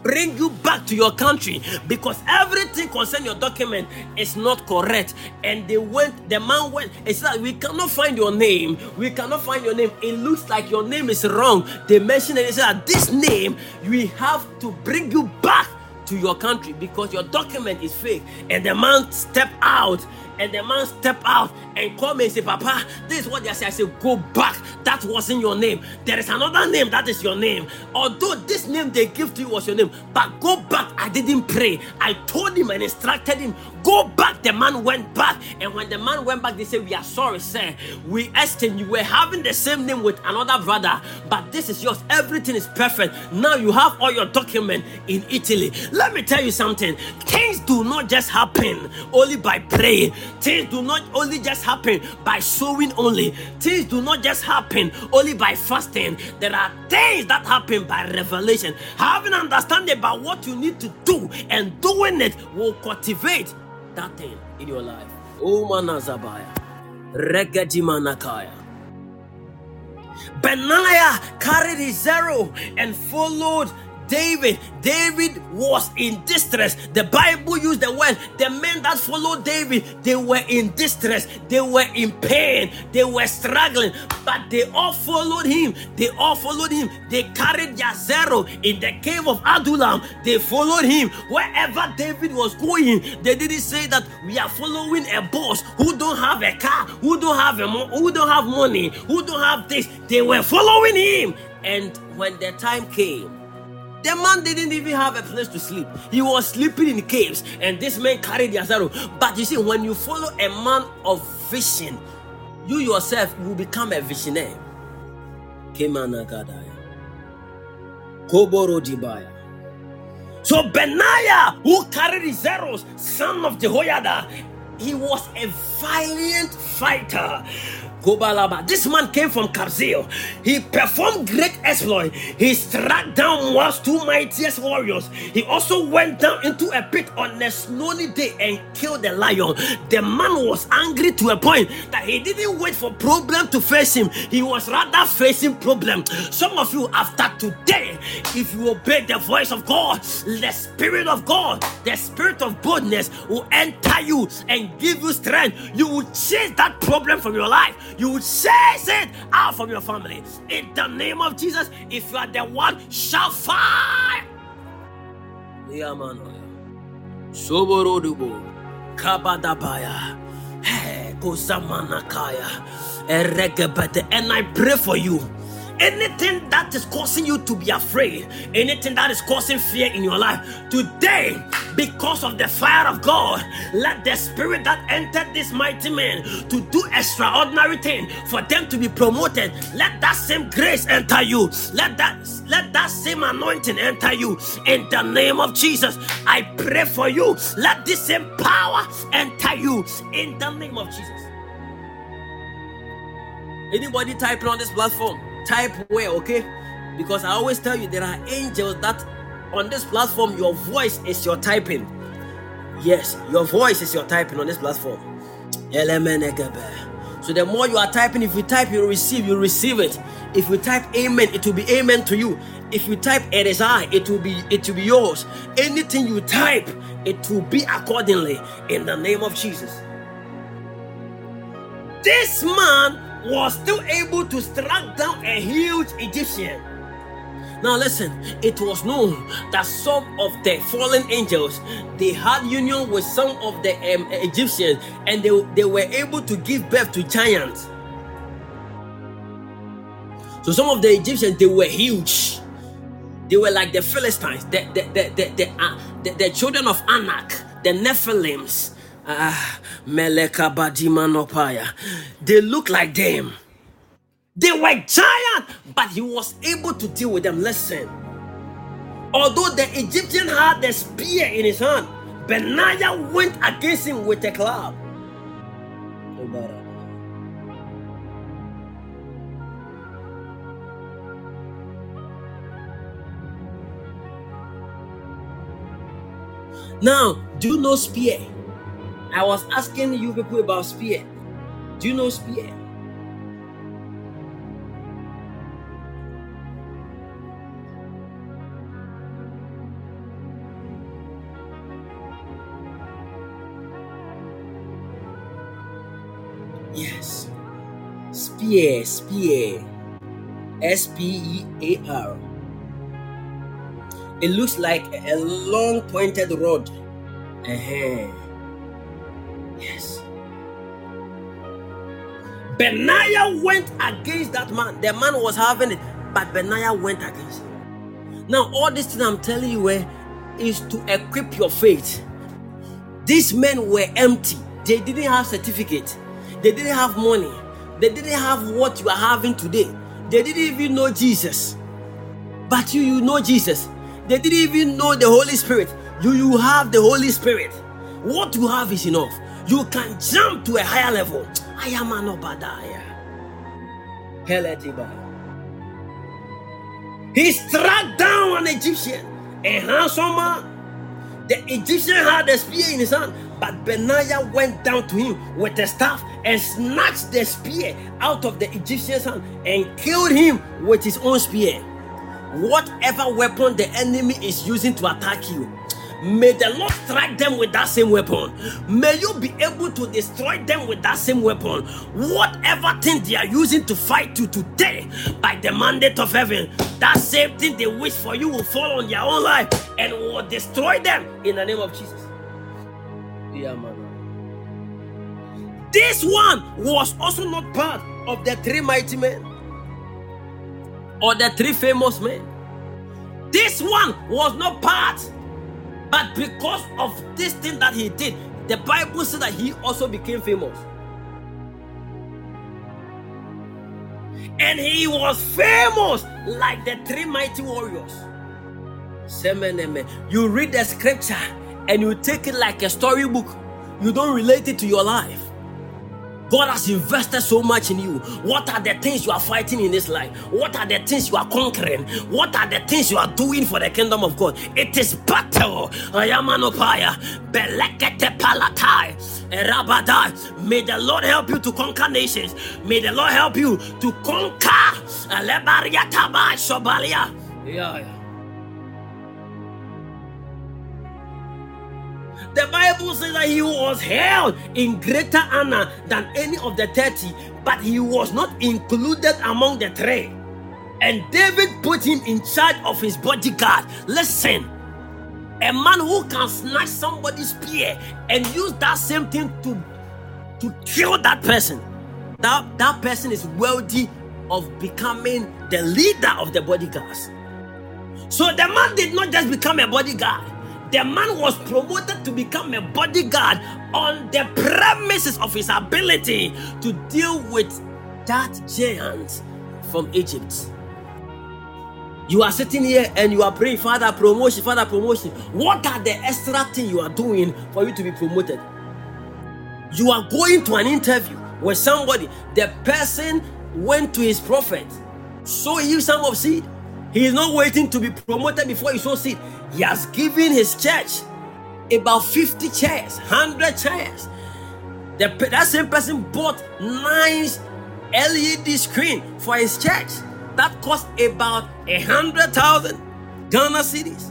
bring you back to your country because everything concerning your document is not correct. And they went, the man went, he said, We cannot find your name. We cannot find your name. It looks like your name is wrong. They mentioned it. They said, This name, we have to bring you back to your country because your document is fake. And the man stepped out and the man stepped out and come and say, Papa, this is what they say. I say, Go back. That wasn't your name. There is another name that is your name. Although this name they give to you was your name, but go back. I didn't pray. I told him and instructed him, Go back. The man went back. And when the man went back, they said, We are sorry, sir. We asked him, You were having the same name with another brother, but this is yours. Everything is perfect. Now you have all your document in Italy. Let me tell you something. Things do not just happen only by praying. Things do not only just happen by sowing only. Things do not just happen only by fasting. There are things that happen by revelation. Having understanding about what you need to do and doing it will cultivate that thing in your life. Oh manazabaya. Regedi manakaya. Benaiah carried his zero and followed David, David was in distress. The Bible used the word the men that followed David, they were in distress, they were in pain, they were struggling, but they all followed him. They all followed him. They carried their zero in the cave of Adullam. They followed him wherever David was going. They didn't say that we are following a boss who don't have a car, who don't have a who don't have money, who don't have this. They were following him. And when the time came, the man didn't even have a place to sleep. He was sleeping in caves, and this man carried the Azaro. But you see, when you follow a man of vision, you yourself will become a visionary. Koboro Dibaya. So Benaiah, who carried the Zeros, son of Jehoiada, he was a valiant fighter. This man came from Kabzeel. He performed great exploit. He struck down Moab's two mightiest warriors. He also went down into a pit on a snowy day and killed the lion. The man was angry to a point that he didn't wait for problem to face him. He was rather facing problem. Some of you, after today, if you obey the voice of God, the Spirit of God, the Spirit of boldness will enter you and give you strength. You will chase that problem from your life you would chase it out from your family. In the name of Jesus, if you are the one, shall fire. Soborodubo, Kabadabaya, Kosamanakaya, and I pray for you anything that is causing you to be afraid, anything that is causing fear in your life, today, because of the fire of God, let the spirit that entered this mighty man to do extraordinary thing for them to be promoted, let that same grace enter you. Let that let that same anointing enter you in the name of Jesus. I pray for you. Let this same power enter you in the name of Jesus. Anybody typing on this platform? Type where, okay? Because I always tell you there are angels that on this platform, your voice is your typing. Yes, your voice is your typing on this platform. So the more you are typing, if you type, you receive, you receive it. If you type amen, it will be amen to you. If you type it is I, it will be it will be yours. Anything you type, it will be accordingly in the name of Jesus. This man was still able to strike down a huge Egyptian. Now listen, it was known that some of the fallen angels they had union with some of the um, Egyptians and they, they were able to give birth to giants. So some of the Egyptians they were huge. They were like the Philistines, the the the the, the, uh, the, the children of Anak, the Nephilims. Ah, Meleka Badimanopaya. They look like them. They were giant, but he was able to deal with them. Listen. Although the Egyptian had the spear in his hand, Benaiah went against him with a club. Now, do you know spear? I was asking you people about spear. Do you know spear? Yes. Spear, spear. S P E A R. It looks like a long pointed rod. Uh-huh. Yes. Benaiah went against that man. The man was having it, but Benaiah went against him. Now, all this thing I'm telling you eh, is to equip your faith. These men were empty. They didn't have certificate. They didn't have money. They didn't have what you are having today. They didn't even know Jesus. But you, you know Jesus. They didn't even know the Holy Spirit. You, you have the Holy Spirit. What you have is enough. You can jump to a higher level. I am an obadiah. Heletiba. He struck down an Egyptian, a handsome man. The Egyptian had a spear in his hand, but Benaiah went down to him with a staff and snatched the spear out of the Egyptian's hand and killed him with his own spear. Whatever weapon the enemy is using to attack you, may the Lord strike them with that same weapon. May you be able to destroy them with that same weapon. Whatever thing they are using to fight you today, by the mandate of heaven, that same thing they wish for you will fall on their own life and will destroy them in the name of Jesus. Yeah, man. This one was also not part of the three mighty men or the three famous men. This one was not part, but because of this thing that he did, the Bible said that he also became famous. And he was famous like the three mighty warriors. You read the scripture and you take it like a storybook. You don't relate it to your life. God has invested so much in you. What are the things you are fighting in this life? What are the things you are conquering? What are the things you are doing for the kingdom of God? It is battle. Ayamanopaya. Belekete palatai. Erabadai. May the Lord help you to conquer nations. May the Lord help you to conquer. Yeah, yeah. The Bible says that he was held in greater honor than any of the 30, but he was not included among the three. And David put him in charge of his bodyguard. Listen, a man who can snatch somebody's spear and use that same thing to, to kill that person, that, that person is worthy of becoming the leader of the bodyguards. So the man did not just become a bodyguard the man was promoted to become a bodyguard on the premises of his ability to deal with that giant from Egypt. You are sitting here and you are praying, Father, promotion, Father, promotion. What are the extra things you are doing for you to be promoted? You are going to an interview with somebody, the person went to his prophet, so you some of seed, He is not waiting to be promoted before he sows seed. He has given his church about 50 chairs, 100 chairs. The, that same person bought nice LED screen for his church. That cost about a hundred thousand Ghana cedis.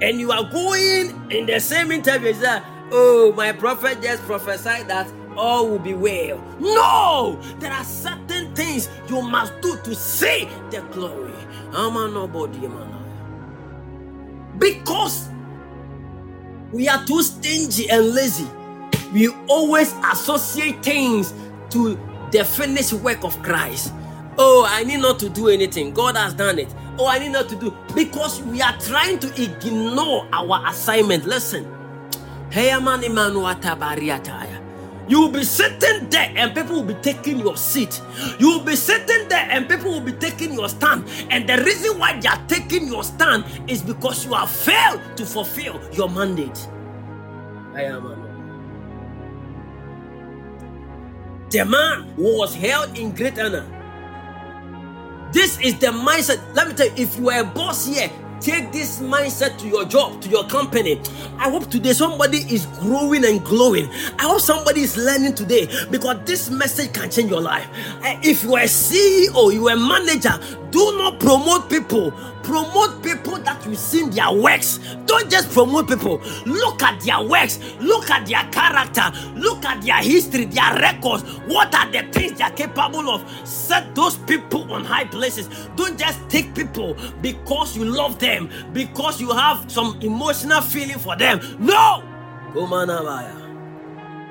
And you are going in the same interview. Say, oh, my prophet just prophesied that all will be well. No, there are certain things you must do to see the glory. Because we are too stingy and lazy, we always associate things to the finished work of Christ. Oh, I need not to do anything. God has done it. Oh, I need not to do because we are trying to ignore our assignment. Listen. You will be sitting there and people will be taking your seat. You will be sitting there and people will be taking your stand. And the reason why they are taking your stand is because you have failed to fulfill your mandate. I am. The man who was held in great honor. This is the mindset. Let me tell you, if you are a boss here, take this mindset to your job, to your company. I hope today somebody is growing and glowing. I hope somebody is learning today because this message can change your life. If you are a CEO, you are a manager, do not promote people. Promote people that you see their works. Don't just promote people. Look at their works. Look at their character. Look at their history, their records. What are the things they are capable of? Set those people on high places. Don't just take people because you love them, because you have some emotional feeling for them. No! Kumanabaya.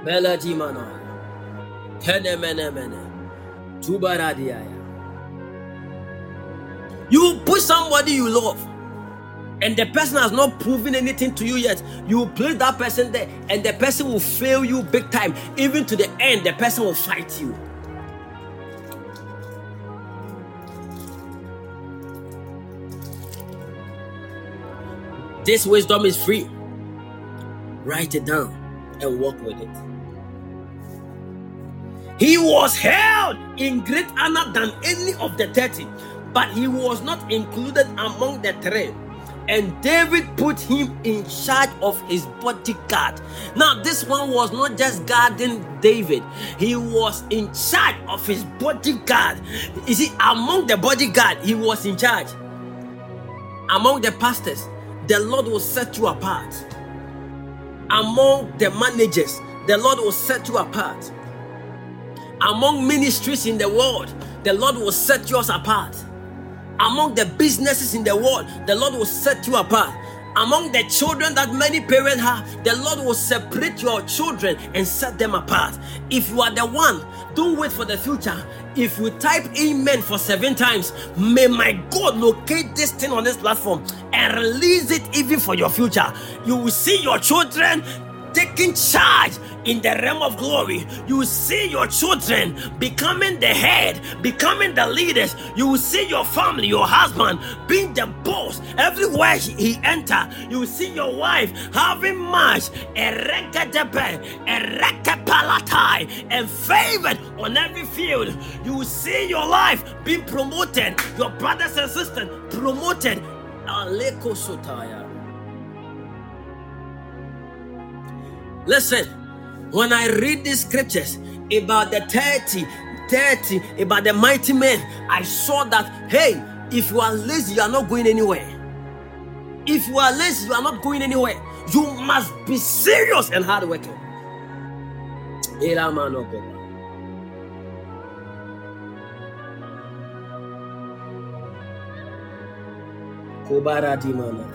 Belatimana. Kenemenemene. Tubaradiaya. You will push somebody you love, and the person has not proven anything to you yet. You will place that person there, and the person will fail you big time. Even to the end, the person will fight you. This wisdom is free. Write it down and work with it. He was held in great honor than any of the 30 but he was not included among the three. And David put him in charge of his bodyguard. Now, this one was not just guarding David, he was in charge of his bodyguard. You see, among the bodyguard, he was in charge. Among the pastors, the Lord will set you apart. Among the managers, the Lord will set you apart. Among ministries in the world, the Lord will set yours apart among the businesses in the world, the Lord will set you apart. Among the children that many parents have, the Lord will separate your children and set them apart. If you are the one, don't wait for the future. If you type amen for seven times, may my God locate this thing on this platform and release it even for your future. You will see your children taking charge in the realm of glory. You see your children becoming the head, becoming the leaders. You see your family, your husband being the boss everywhere he enter. You see your wife having much and favored on every field. You see your life being promoted, your brothers and sisters promoted. Aleko. Listen, when I read these scriptures about the 30, 30, about the mighty men, I saw that, hey, if you are lazy, you are not going anywhere. If you are lazy, you are not going anywhere. You must be serious and hardworking. Kobara Dimana.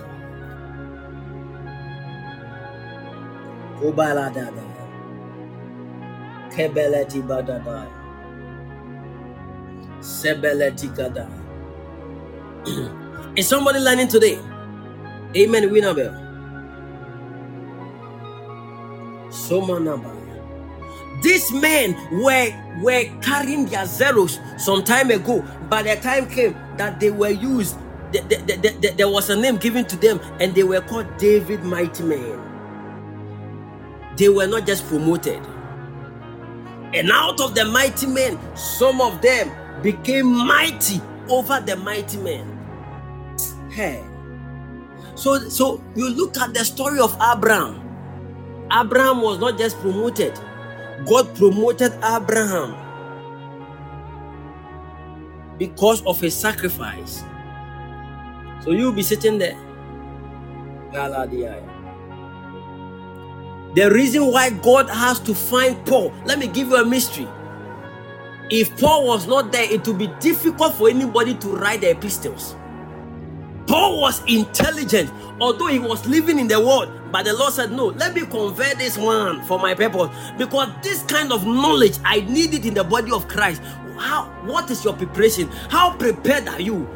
Ubaladada. Kebeleti badada. Sebeleti gada. [CLEARS THROAT] Is somebody learning today? Amen. Winnable. Somanaba. These men were were carrying their zeros some time ago. By the time came that they were used, the, the, the, there was a name given to them, and they were called David Mighty Men they were not just promoted. And out of the mighty men, some of them became mighty over the mighty men. Hey. So, so you look at the story of Abraham. Abraham was not just promoted, God promoted Abraham because of his sacrifice. So you'll be sitting there. Galadiah. The reason why God has to find Paul, let me give you a mystery. If Paul was not there, it would be difficult for anybody to write the epistles. Paul was intelligent, although he was living in the world. But the Lord said, No, let me convert this one for my purpose. Because this kind of knowledge, I need it in the body of Christ. How what is your preparation? How prepared are you?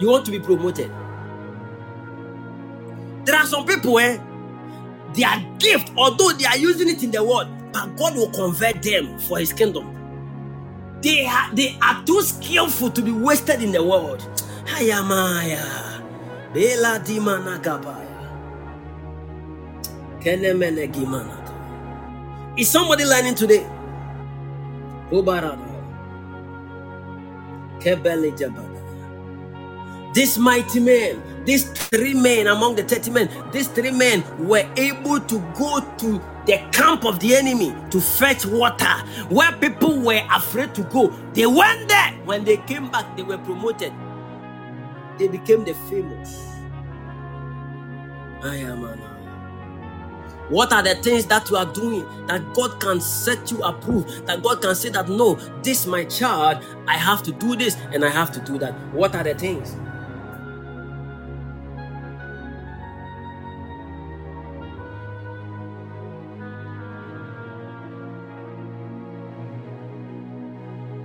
You want to be promoted. There are some people eh, their gift, although they are using it in the world, but God will convert them for his kingdom. They are, they are too skillful to be wasted in the world. Hayamaya. Bela dimana gabaya. Kenemene gimanaka. Is somebody learning today? Obarada. Kebele jabada. This mighty man, these three men among the 30 men, these three men were able to go to the camp of the enemy to fetch water where people were afraid to go. They went there. When they came back, they were promoted. They became the famous. I am an what are the things that you are doing that God can set you approve? That God can say that no, this my child, I have to do this and I have to do that. What are the things?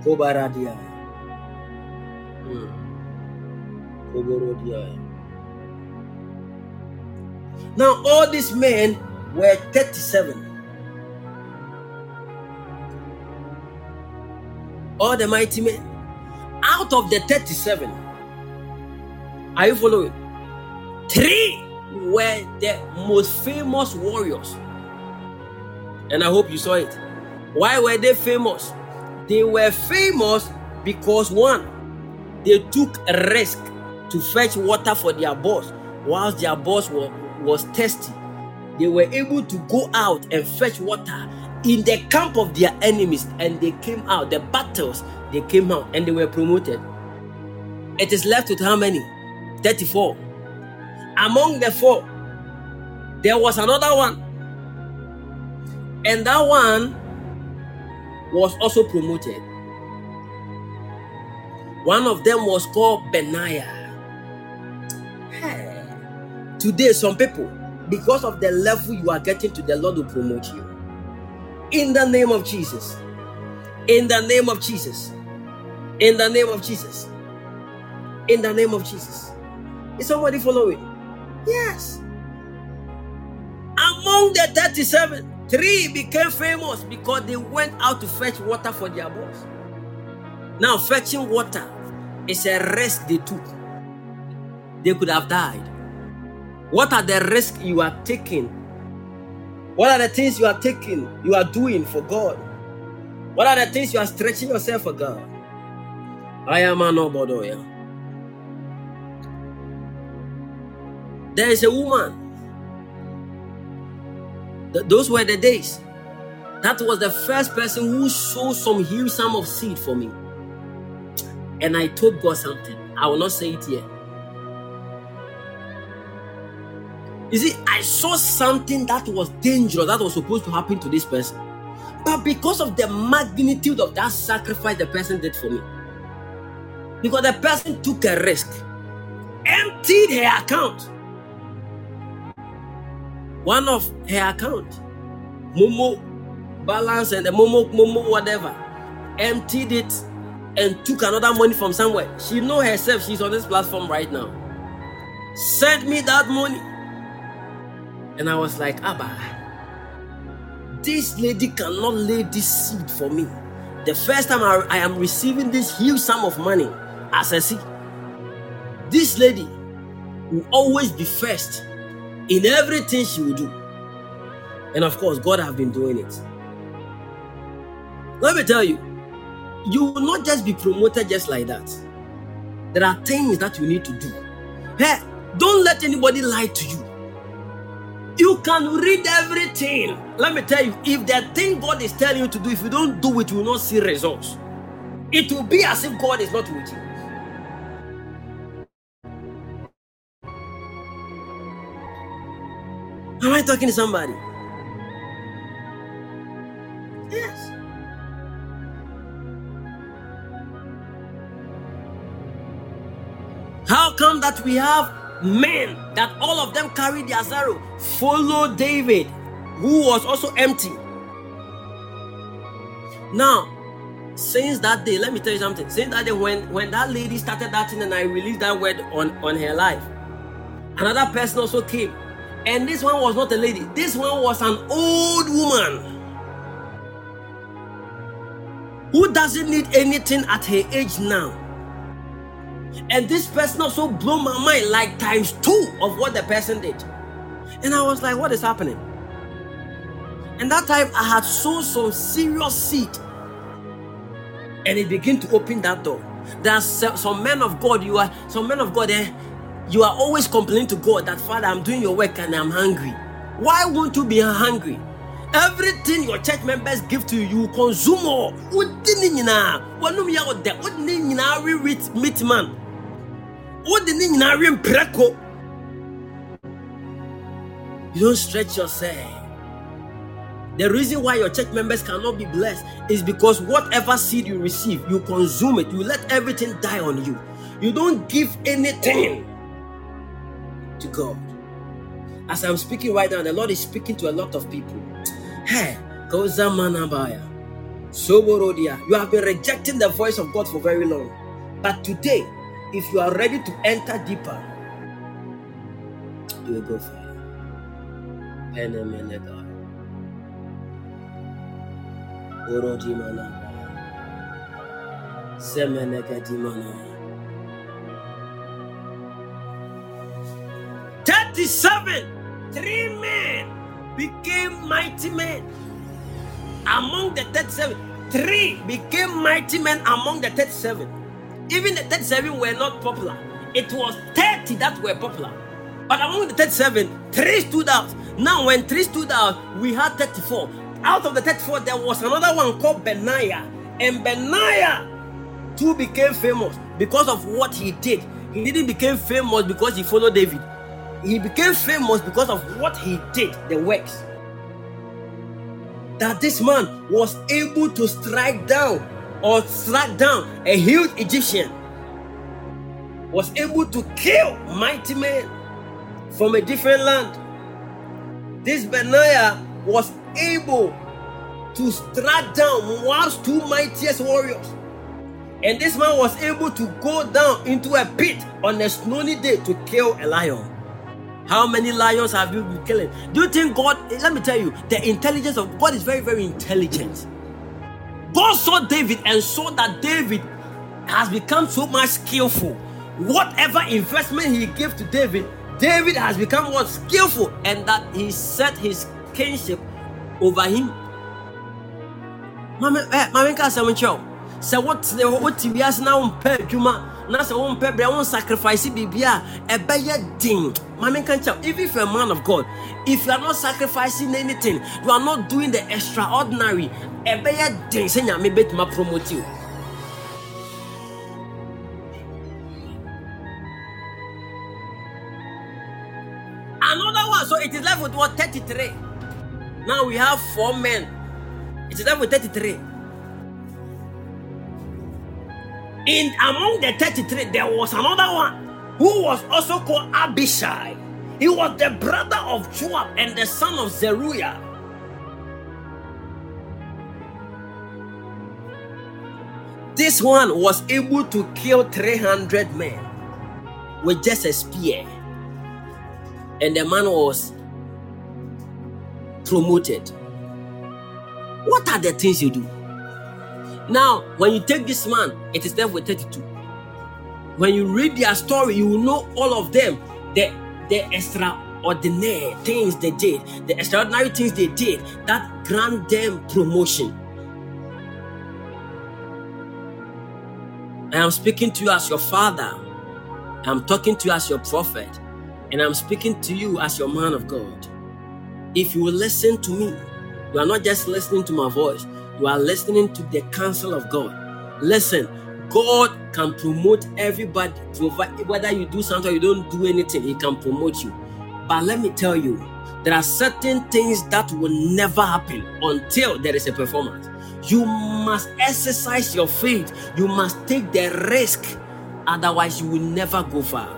Kobaradia. Hmm. Now, all these men were 37. All the mighty men. Out of the 37, are you following? Three were the most famous warriors. And I hope you saw it. Why were they famous? They were famous because one, they took a risk to fetch water for their boss whilst their boss was, was thirsty. They were able to go out and fetch water in the camp of their enemies and they came out. The battles, they came out and they were promoted. It is left with how many? 34. Among the four, there was another one. And that one was also promoted. One of them was called Benaiah. Hey. Today, some people, because of the level you are getting to, the Lord will promote you. In the name of Jesus. In the name of Jesus. In the name of Jesus. In the name of Jesus. Is somebody following? Yes. Among the 37, Three became famous because they went out to fetch water for their boss. Now, fetching water is a risk they took. They could have died. What are the risks you are taking? What are the things you are taking, you are doing for God? What are the things you are stretching yourself for God? I am an Obodoya. There is a woman Th- those were the days. That was the first person who sowed some huge sum of seed for me. And I told God something. I will not say it here. You see, I saw something that was dangerous that was supposed to happen to this person. But because of the magnitude of that sacrifice the person did for me, because the person took a risk, emptied her account, one of her account, Momo balance and the Momo Momo whatever, emptied it and took another money from somewhere. She know herself she's on this platform right now. Sent me that money. And I was like, Abba, this lady cannot lay this seed for me. The first time I, I am receiving this huge sum of money as I see, this lady will always be first in everything she will do. And of course, God have been doing it. Let me tell you, you will not just be promoted just like that. There are things that you need to do. Hey, don't let anybody lie to you. You can read everything. Let me tell you, if that thing God is telling you to do, if you don't do it, you will not see results. It will be as if God is not with you. Am I talking to somebody? Yes. How come that we have men that all of them carry their sorrow? Follow David, who was also empty. Now, since that day, let me tell you something. Since that day, when when that lady started that thing and I released that word on on her life, another person also came, and this one was not a lady. This one was an old woman who doesn't need anything at her age now. And this person also blew my mind like times two of what the person did. And I was like, what is happening? And that time I had sown some serious seed. And it began to open that door. There are some men of God, you are some men of God, eh, you are always complaining to God that Father, I'm doing your work and I'm hungry. Why won't you be hungry? Everything your church members give to you, you consume all. Meat man. You don't stretch yourself. The reason why your church members cannot be blessed is because whatever seed you receive, you consume it. You let everything die on you. You don't give anything to God. As I'm speaking right now, the Lord is speaking to a lot of people. Hey, Koza Manabaya. Soborodia. You have been rejecting the voice of God for very long. But today, if you are ready to enter deeper, you will go far. 37 three men became mighty men among the 37 three became mighty men among the 37 even the 37 were not popular. It was 30 that were popular. But among the 37 three stood out. Now when three stood out we had 34 out of the 34 there was another one called benaiah. And benaiah too became famous because of what he did. He didn't become famous because he followed david he became famous because of what he did, the works. That this man was able to strike down or strike down a huge Egyptian, was able to kill mighty men from a different land. This Benaiah was able to strike down Moab's two mightiest warriors. And this man was able to go down into a pit on a snowy day to kill a lion. How many lions have you been killing? Do you think God, let me tell you, the intelligence of God is very, very intelligent. God saw David and saw that David has become so much skillful. Whatever investment he gave to David, David has become what skillful, and that he set his kingship over him. Mame, eh, mame ka sɛ nkyɛw sɛ wote wote wiase na wompɛ adwuma na sɛ wompɛ brɛ wo sacrifice biribi a ɛbɛyɛ den. Mame ka nkyɛw even if you're a man of god if you are not sacrificing anything you are not doing the extraordinary ɛbɛyɛ den sɛ nyame bɛtuma promote you. Another one so it is left with what 33 now we have four men. It is left with 33 in among the 33 there was another one who was also called abishai. He was the brother of joab and the son of zeruiah. This one was able to kill 300 men with just a spear. And the man was promoted. What are the things you do now, when you take this man, it is with 32. When you read their story, you will know all of them. The, the extraordinary things they did, the extraordinary things they did that grant them promotion. I am speaking to you as your father, I'm talking to you as your prophet, and I'm speaking to you as your man of God. If you will listen to me, you are not just listening to my voice, you are listening to the counsel of God. Listen, God can promote everybody, whether you do something or you don't do anything, He can promote you. But let me tell you, there are certain things that will never happen until there is a performance. You must exercise your faith, you must take the risk, otherwise, you will never go far.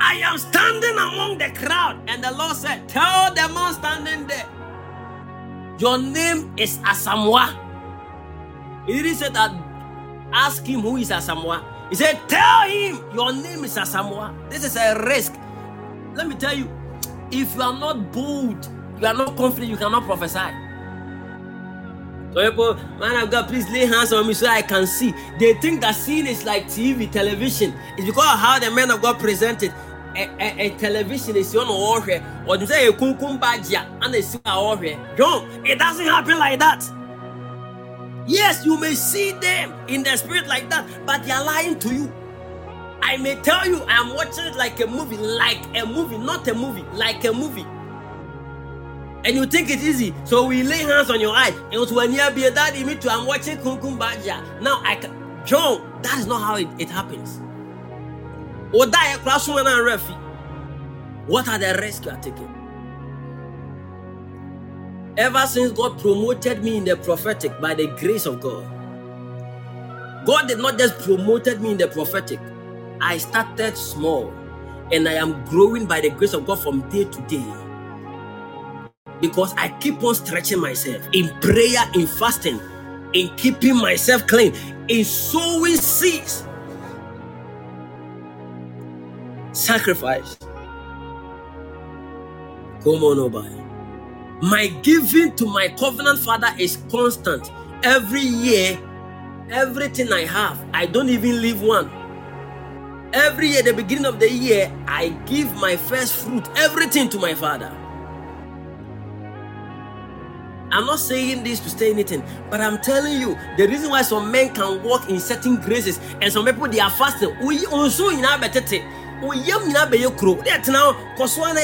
I am standing among the crowd, and the Lord said, Tell the man standing there, Your name is Asamoah. He didn't say that, ask him who is Asamoah. He said, Tell him your name is Asamoah. This is a risk. Let me tell you, if you are not bold, you are not confident, you cannot prophesy. So people, man of God, please lay hands on me so I can see. They think that seeing is like TV, television. It's because of how the man of God presented. A, a, a television is on warfare, or they say a kunkum baja and they see a. Don't. It doesn't happen like that. Yes, you may see them in the spirit like that, but they are lying to you. I may tell you, I am watching it like a movie, like a movie, not a movie, like a movie. And you think it's easy, so we lay hands on your eyes And was when you be a daddy, me too. I'm watching Kunkum Baja. Now I can, John. That is not how it, it happens. Classroom and refi. What are the risks you are taking? Ever since God promoted me in the prophetic by the grace of God, God did not just promoted me in the prophetic. I started small and I am growing by the grace of God from day to day. Because I keep on stretching myself in prayer, in fasting, in keeping myself clean, in sowing seeds. Sacrifice. Come on, Obay. My giving to my covenant father is constant. Every year, everything I have, I don't even leave one. Every year, the beginning of the year, I give my first fruit, everything to my father. I'm not saying this to say anything, but I'm telling you the reason why some men can walk in certain graces and some people they are fasting. We also in our we yam in our kro. That now, cause one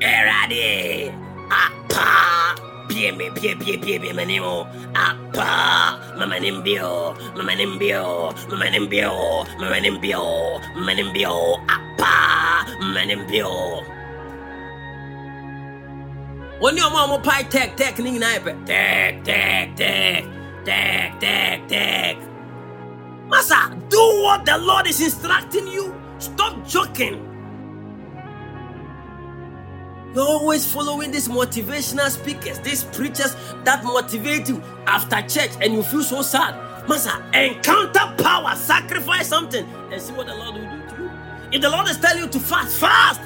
Erade apa! Pie me pie pie pie pie menimo apa! Mama nimbio mama nimbio mama nimbio mama nimbio mama nimbio apa! Mama nimbio Oni ọmọ ọmọ pai tech tech ni nyinaa yɛ pɛ. Tech tech tech tech tech tech. Masa, do what the Lord is instructing you. Stop joking. You're always following these motivational speakers, these preachers that motivate you after church and you feel so sad. Masa, encounter power, sacrifice something, and see what the Lord will do to you. If the Lord is telling you to fast, fast.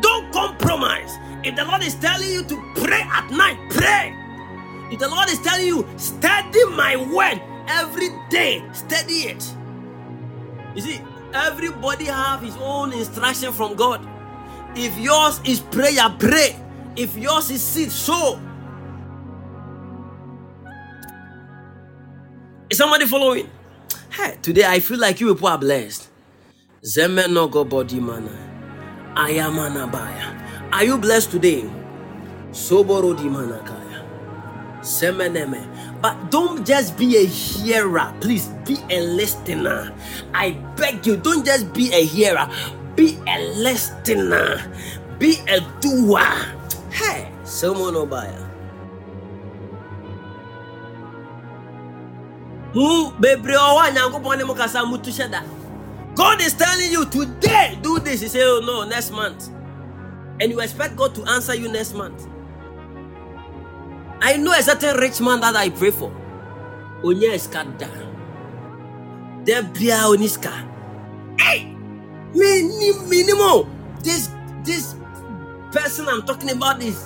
Don't compromise. If the Lord is telling you to pray at night, pray. If the Lord is telling you, study my word every day, study it. You see, everybody have his own instruction from God. If yours is prayer, pray. If yours is seed, sow. Is somebody following? Hey, today I feel like you people are blessed. Zemenogo body mana. Ayamanabaya. Are you blessed today? Soboro di mana manakaya. Semeneme. But don't just be a hearer. Please be a listener. I beg you, don't just be a hearer. Be a listener. Be a doer. Hey, someone mu kasa mutu. God is telling you today, do this. You say, oh no, next month. And you expect God to answer you next month. I know a certain rich man that I pray for. Onya iskada. Debria oniska. Hey! Mini minimum. This this person I'm talking about is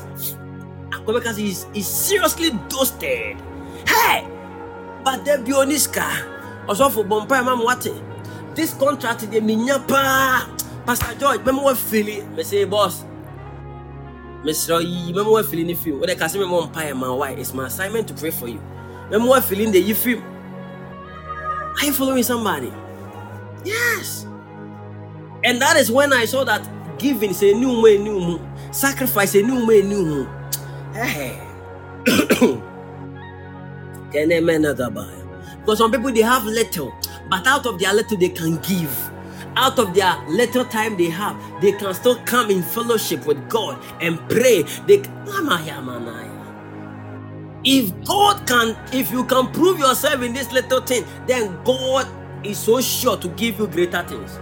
because he's, he's seriously dusted. Hey! But Debria oniska. Also for Bompa Mam Wate. This contract de minya pa. Pastor George, remember what feeling? Me say boss. Mr. Yi, remember what feeling if you when I can say me mom pie my why? It's my assignment to pray for you. I'm more feeling the Ephraim. Are you following somebody? Yes. And that is when I saw that giving is a new way, new moon. Sacrifice a new way, new moon. Hey. [COUGHS] Can a man not buy? Because some people they have little, but out of their little they can give. Out of their little time they have, they can still come in fellowship with God and pray. They if God can, if you can prove yourself in this little thing, then God is so sure to give you greater things.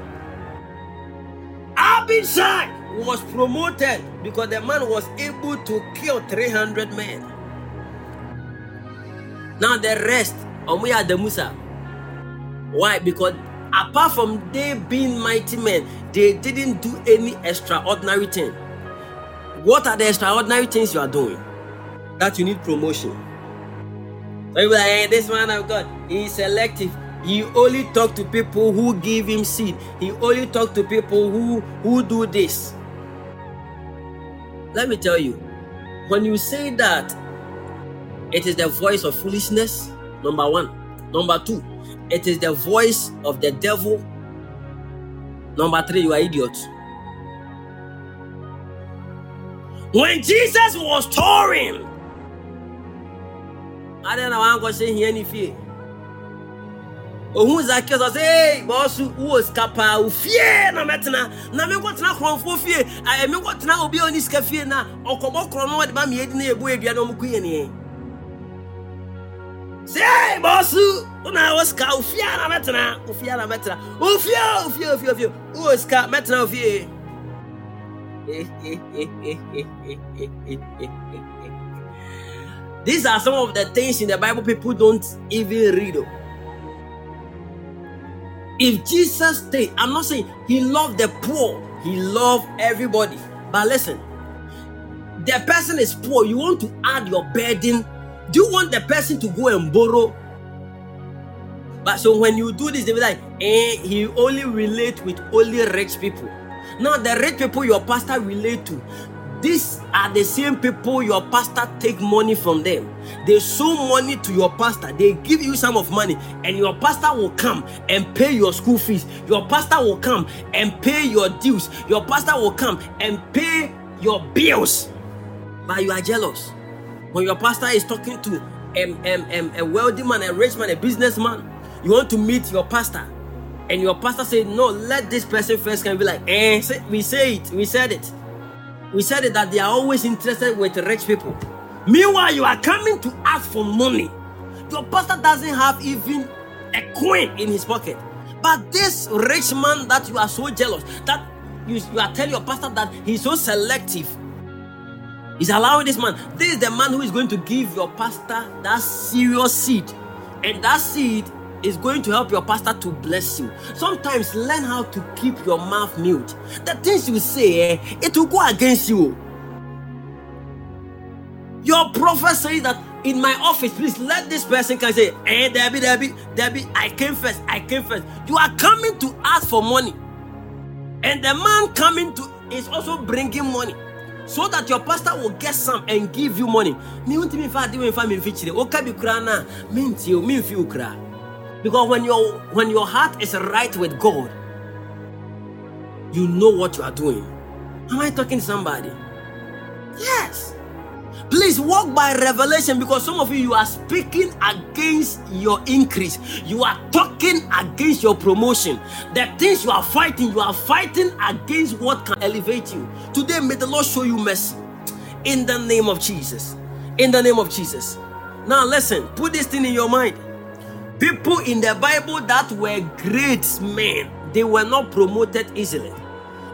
Abishai was promoted because the man was able to kill 300 men. Now the rest, the Musa. Why? Because apart from they being mighty men, they didn't do any extraordinary thing. What are the extraordinary things you are doing? That you need promotion. Like, hey, this man of God, he is selective. He only talk to people who give him seed. He only talk to people who who do this. Let me tell you, when you say that, it is the voice of foolishness. Number one. Number two, it is the voice of the devil. Number three, you are idiot. When Jesus was touring, I don't know why I'm going to say any fear ohun zakeo sɛ ee bɔɔso wowɔ sika paa wo fie na mɛtena na menkɔtena korɔmfoɔ fie ayɛ menkɔtena obi a ɔne sika fie na. Ɔkɔbɔ korɔ no wɔde ba meyɛdi na yɛbu adua na ɔmokɔ yɛ neɛ sɛ ee bɔɔso wona wɔ sika wo fie na mɛtena wo fie na mɛtena sika mɛtena wo [LAUGHS] These are some of the things in the Bible people don't even read. Oh. If Jesus stayed, I'm not saying he loved the poor, he loved everybody. But listen, the person is poor, you want to add your burden. Do you want the person to go and borrow? But so when you do this, they be like, eh, he only relate with only rich people. Now the rich people your pastor relate to, these are the same people your pastor take money from them. They show money to your pastor. They give you some of money, and your pastor will come and pay your school fees. Your pastor will come and pay your dues. Your pastor will come and pay your bills. But you are jealous when your pastor is talking to um, um, um, a wealthy man, a rich man, a businessman. You want to meet your pastor, and your pastor say, "No, let this person first Can be like, "Eh, we say it, we said it." we said it that they are always interested with rich people. Meanwhile, you are coming to ask for money. Your pastor doesn't have even a coin in his pocket. But this rich man that you are so jealous, that you, you are telling your pastor that he's so selective. He's allowing this man. This is the man who is going to give your pastor that serious seed. And that seed is going to help your pastor to bless you. Sometimes learn how to keep your mouth mute. The things you say, eh, it will go against you. Your prophet says that in my office, please let this person can say, Hey, Debbie, Debbie, Debbie, I came first, I came first. You are coming to ask for money. And the man coming to is also bringing money so that your pastor will get some and give you money. Me me fa me fa me fichire. Oka bi kura na me ntie o me fi ukra. Because when your when your heart is right with God, you know what you are doing. Am I talking to somebody? Yes. Please walk by revelation because some of you you are speaking against your increase. You are talking against your promotion. The things you are fighting, you are fighting against what can elevate you. Today may the Lord show you mercy in the name of Jesus. In the name of Jesus. Now listen, put this thing in your mind. People in the Bible that were great men, they were not promoted easily.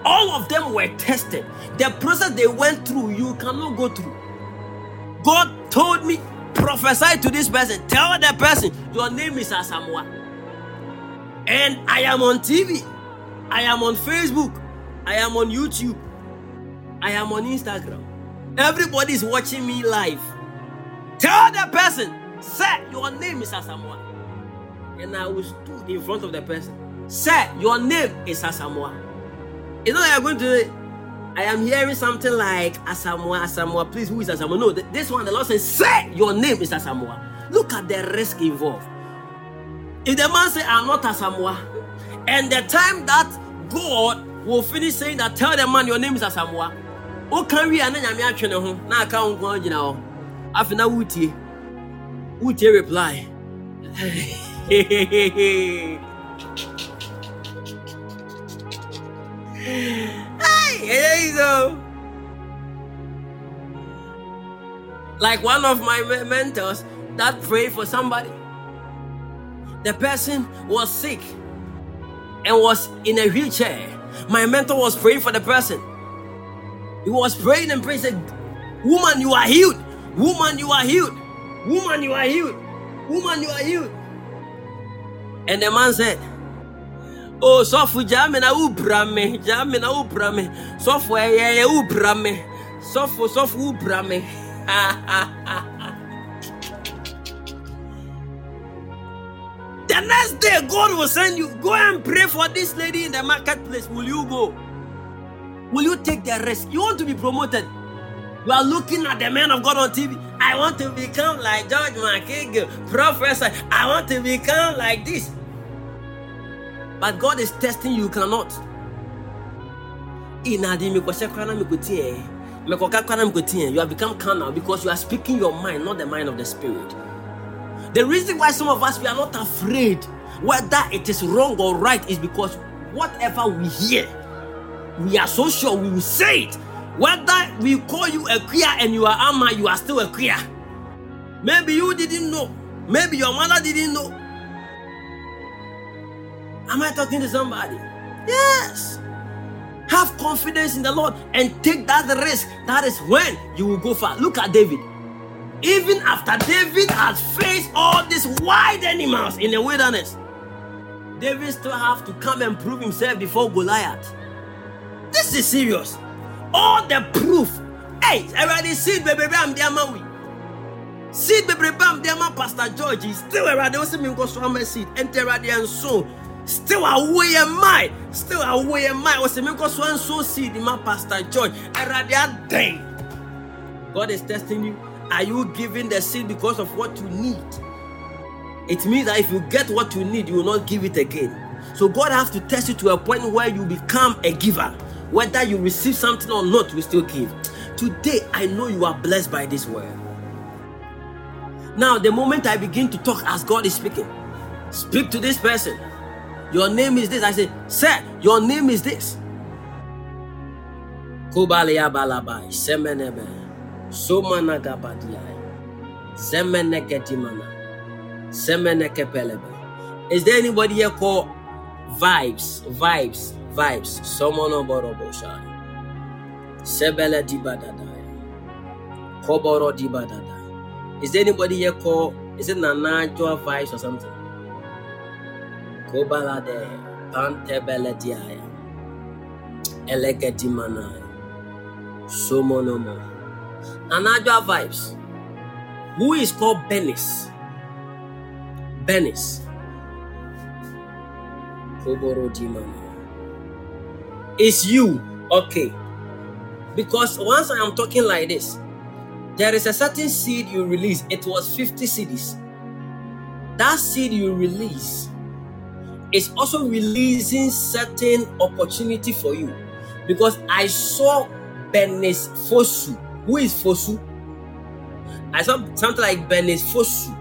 All of them were tested. The process they went through, you cannot go through. God told me, prophesy to this person, tell the person, your name is Asamoah. And I am on TV, I am on Facebook, I am on YouTube, I am on Instagram. Everybody is watching me live. Tell the person, say, your name is Asamoah and I will stood in front of the person. Sir, your name is Asamoah. You know, you are going to. I am hearing something like Asamoah, Asamoah. Please, who is Asamoah? No, this one, the Lord says, say your name is Asamoah. Look at the risk involved. If the man say, I'm not Asamoah, and the time that God will finish saying that, tell the man your name is Asamoah. O kan wi ana nyame atwe ho na aka wo nko gyina hɔ. Afi na. Wutie reply. [LAUGHS] hey, so. Like one of my mentors that prayed for somebody. The person was sick and was in a wheelchair. My mentor was praying for the person. He was praying and praying, said, Woman, you are healed. Woman, you are healed. Woman, you are healed. Woman, you are healed. And the man said, Oh, sɔfo gyaa me na wobra me gyaa me na wobra me sɔfo ɛyɛyɛ me me the next day god will send you. Go and pray for this lady in the marketplace. Will you go? Will you take the risk? You want to be promoted? You are looking at the man of god on tv i want to become like george mceagle professor. I want to become like this but God is testing you, you cannot. Inadi mekɔhyɛ na you have become carnal because you are speaking your mind not the mind of the spirit. The reason why some of us we are not afraid whether it is wrong or right is because whatever we hear we are so sure we will say it. Whether we call you a queer and you are ama you are still a queer maybe you didn't know. Maybe your mother didn't know Am I talking to somebody? Yes. Have confidence in the Lord and take that risk. That is when you will go far. Look at David. Even after David had faced all these wild animals in the wilderness, David still have to come and prove himself before Goliath. This is serious. All the proof. Hey, already see baby the man Seed baby bam man Pastor George is still already also me go so seed already and so still away in mind still away in mind was me cause one so see the man pastor george. Erade day god is testing you. Are you giving the seed because of what you need? It means that if you get what you need you will not give it again. So god has to test you to a point where you become a giver. Whether you receive something or not you still give. Today i know you are blessed by this word. Now the moment i begin to talk as god is speaking speak to this person your name is this. I say, Sir, your name is this. Kubalia balabai, semenebe, somana gabadia, zemeneketimana, semenekepelebe. Is there anybody here called Vibes? Vibes, Vibes. Someone oboroboshai. Sebele dibadadaya. Koboro dibadadaya. Is there anybody here called, is it Nanajua Vibes or something? Kobalade, Pantebeletiaya, Eleketimana, Somonomo. Nanajua vibes. Who is called Benis? Benis. Koborodimana. It's you. Okay. Because once I am talking like this, there is a certain seed you release. It was 50 cedis. That seed you release is also releasing certain opportunity for you because I saw Benes Fosu. Who is Fosu? I saw something like Benes Fosu,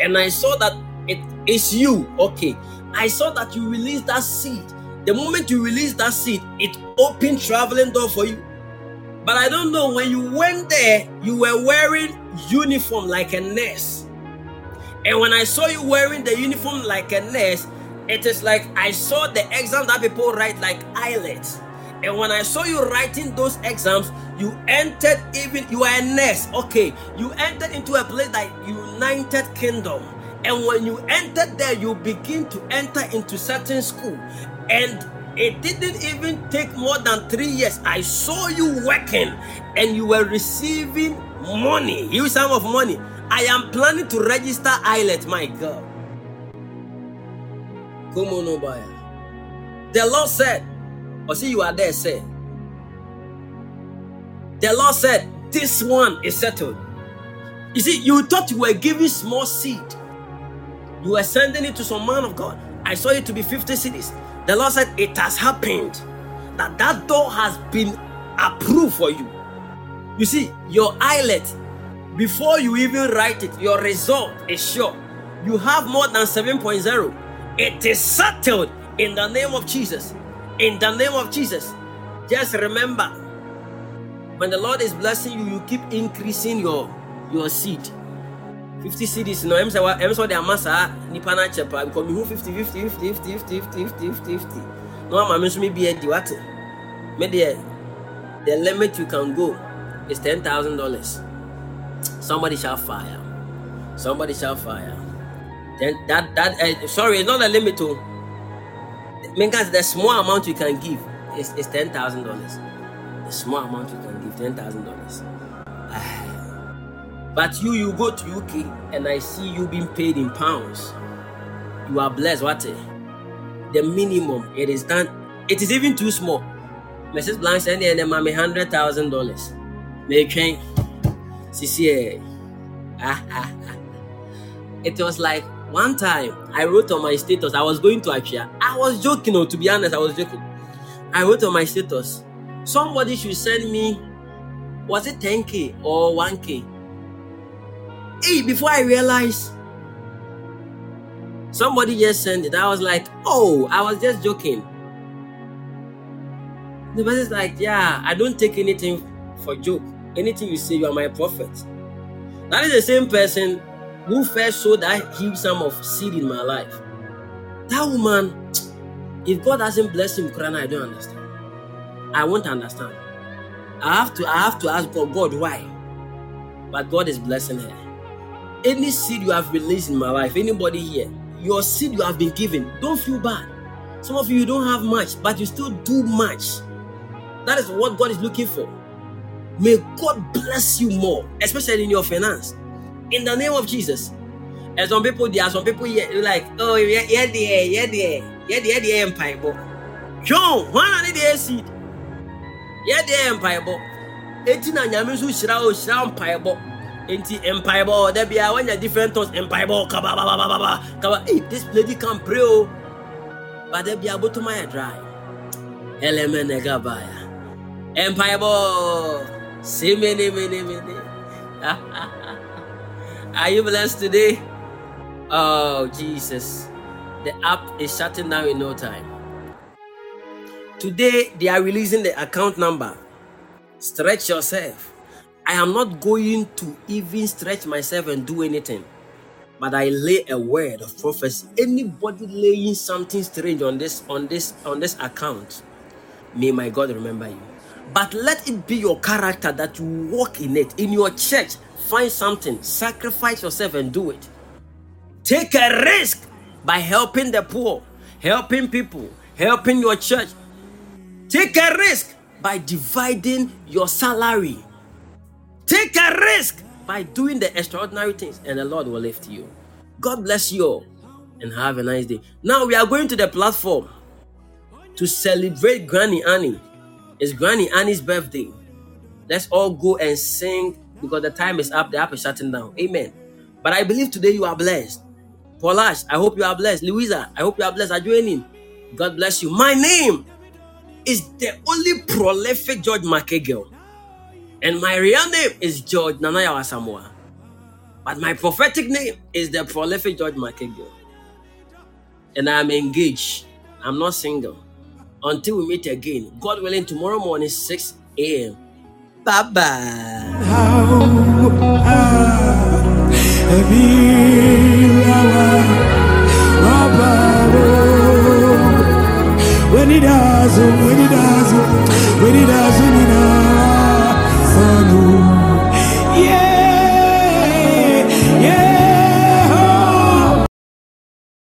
and I saw that it is you. Okay, I saw that you released that seed. The moment you release that seed, it opened traveling door for you. But I don't know when you went there, you were wearing uniform like a nurse. And when I saw you wearing the uniform like a nurse, it is like I saw the exam that people write like IELTS. And when I saw you writing those exams, you entered even you are a nurse. Okay, you entered into a place like United Kingdom. And when you entered there, you begin to enter into certain school. And it didn't even take more than three years. I saw you working and you were receiving money, huge sum of money. I am planning to register IELTS, my God. Come on, Obaya. The Lord said, or see you are there, say. The Lord said, This one is settled. You see, you thought you were giving small seed. You were sending it to some man of God. I saw it to be 50 cedis. The Lord said, It has happened. That that door has been approved for you. You see, your IELTS, before you even write it, your result is sure. You have more than 7.0. It is settled in the name of Jesus. In the name of Jesus. Just remember, when the Lord is blessing you, you keep increasing your your seed. 50 cedis no em say wa em so de amasa nipa na chepa because me who 50 50 50 50 50 50 50 50 no ama me so me be e di what me the limit you can go is $10,000 somebody shall fire somebody shall fire then that that uh, sorry it's not a limit to because the small amount you can give is, is $10,000 the small amount you can give $10,000 [SIGHS] But you, you go to UK and I see you being paid in pounds. You are blessed. What? eh? The minimum it is done. It is even too small. Mrs. Blanche "And then mommy hundred thousand dollars. Make train. CCA. Ah, ah, ah. It was like one time I wrote on my status. I was going to Akria. I was joking. or to be honest, I was joking. I wrote on my status. Somebody should send me. Was it 10k or 1k? Hey, before I realized, somebody just sent it. I was like, oh, I was just joking. The person's like, yeah, I don't take anything for joke. Anything you say, you are my prophet. That is the same person who first sowed that huge sum of seed in my life. That woman, [TSK] if God hasn't blessed him, Quran, I don't understand. I won't understand. I have to, I have to ask God, God, why? But God is blessing her any seed you have released in my life, anybody here, your seed you have been given, don't feel bad. Some of you don't have much, but you still do much. That is what God is looking for. May God bless you more, especially in your finance in the name of Jesus. And some people, there are some people here, like, oh, yeah, yeah, there, yeah, there, yeah, there, the empire. But John, one of the seed, yeah, the empire. But 18 and Yamisu Shirao Shram Piebo. Enti empire ball, there be a one different thoughts, empire ball, kaba, baba, baba, kaba. Hey, this lady can pray, oh, but there be a botomaya dry. Element negabaya. Empire ball, see many, many, many are you blessed today oh jesus the app is shutting down in no time today they are releasing the account number stretch yourself I am not going to even stretch myself and do anything. But I lay a word of prophecy. Anybody laying something strange on this on this on this account, may my God remember you. But let it be your character that you walk in it. In your church, find something, sacrifice yourself and do it. Take a risk by helping the poor, helping people, helping your church. Take a risk by dividing your salary. Take a risk by doing the extraordinary things, and the Lord will lift you. God bless you all, and have a nice day. Now we are going to the platform to celebrate Granny Annie. It's Granny Annie's birthday. Let's all go and sing because the time is up. The app is shutting down. Amen. But I believe today you are blessed. Paulash, I hope you are blessed. Louisa, I hope you are blessed. Are joining? God bless you. My name is the only prolific George McEagle. And my real name is George Nana Yaw Asamoah. But my prophetic name is the prolific George McEagle. And I'm engaged. I'm not single. Until we meet again, God willing, tomorrow morning, 6 a.m. Bye-bye. When does, when does, when does.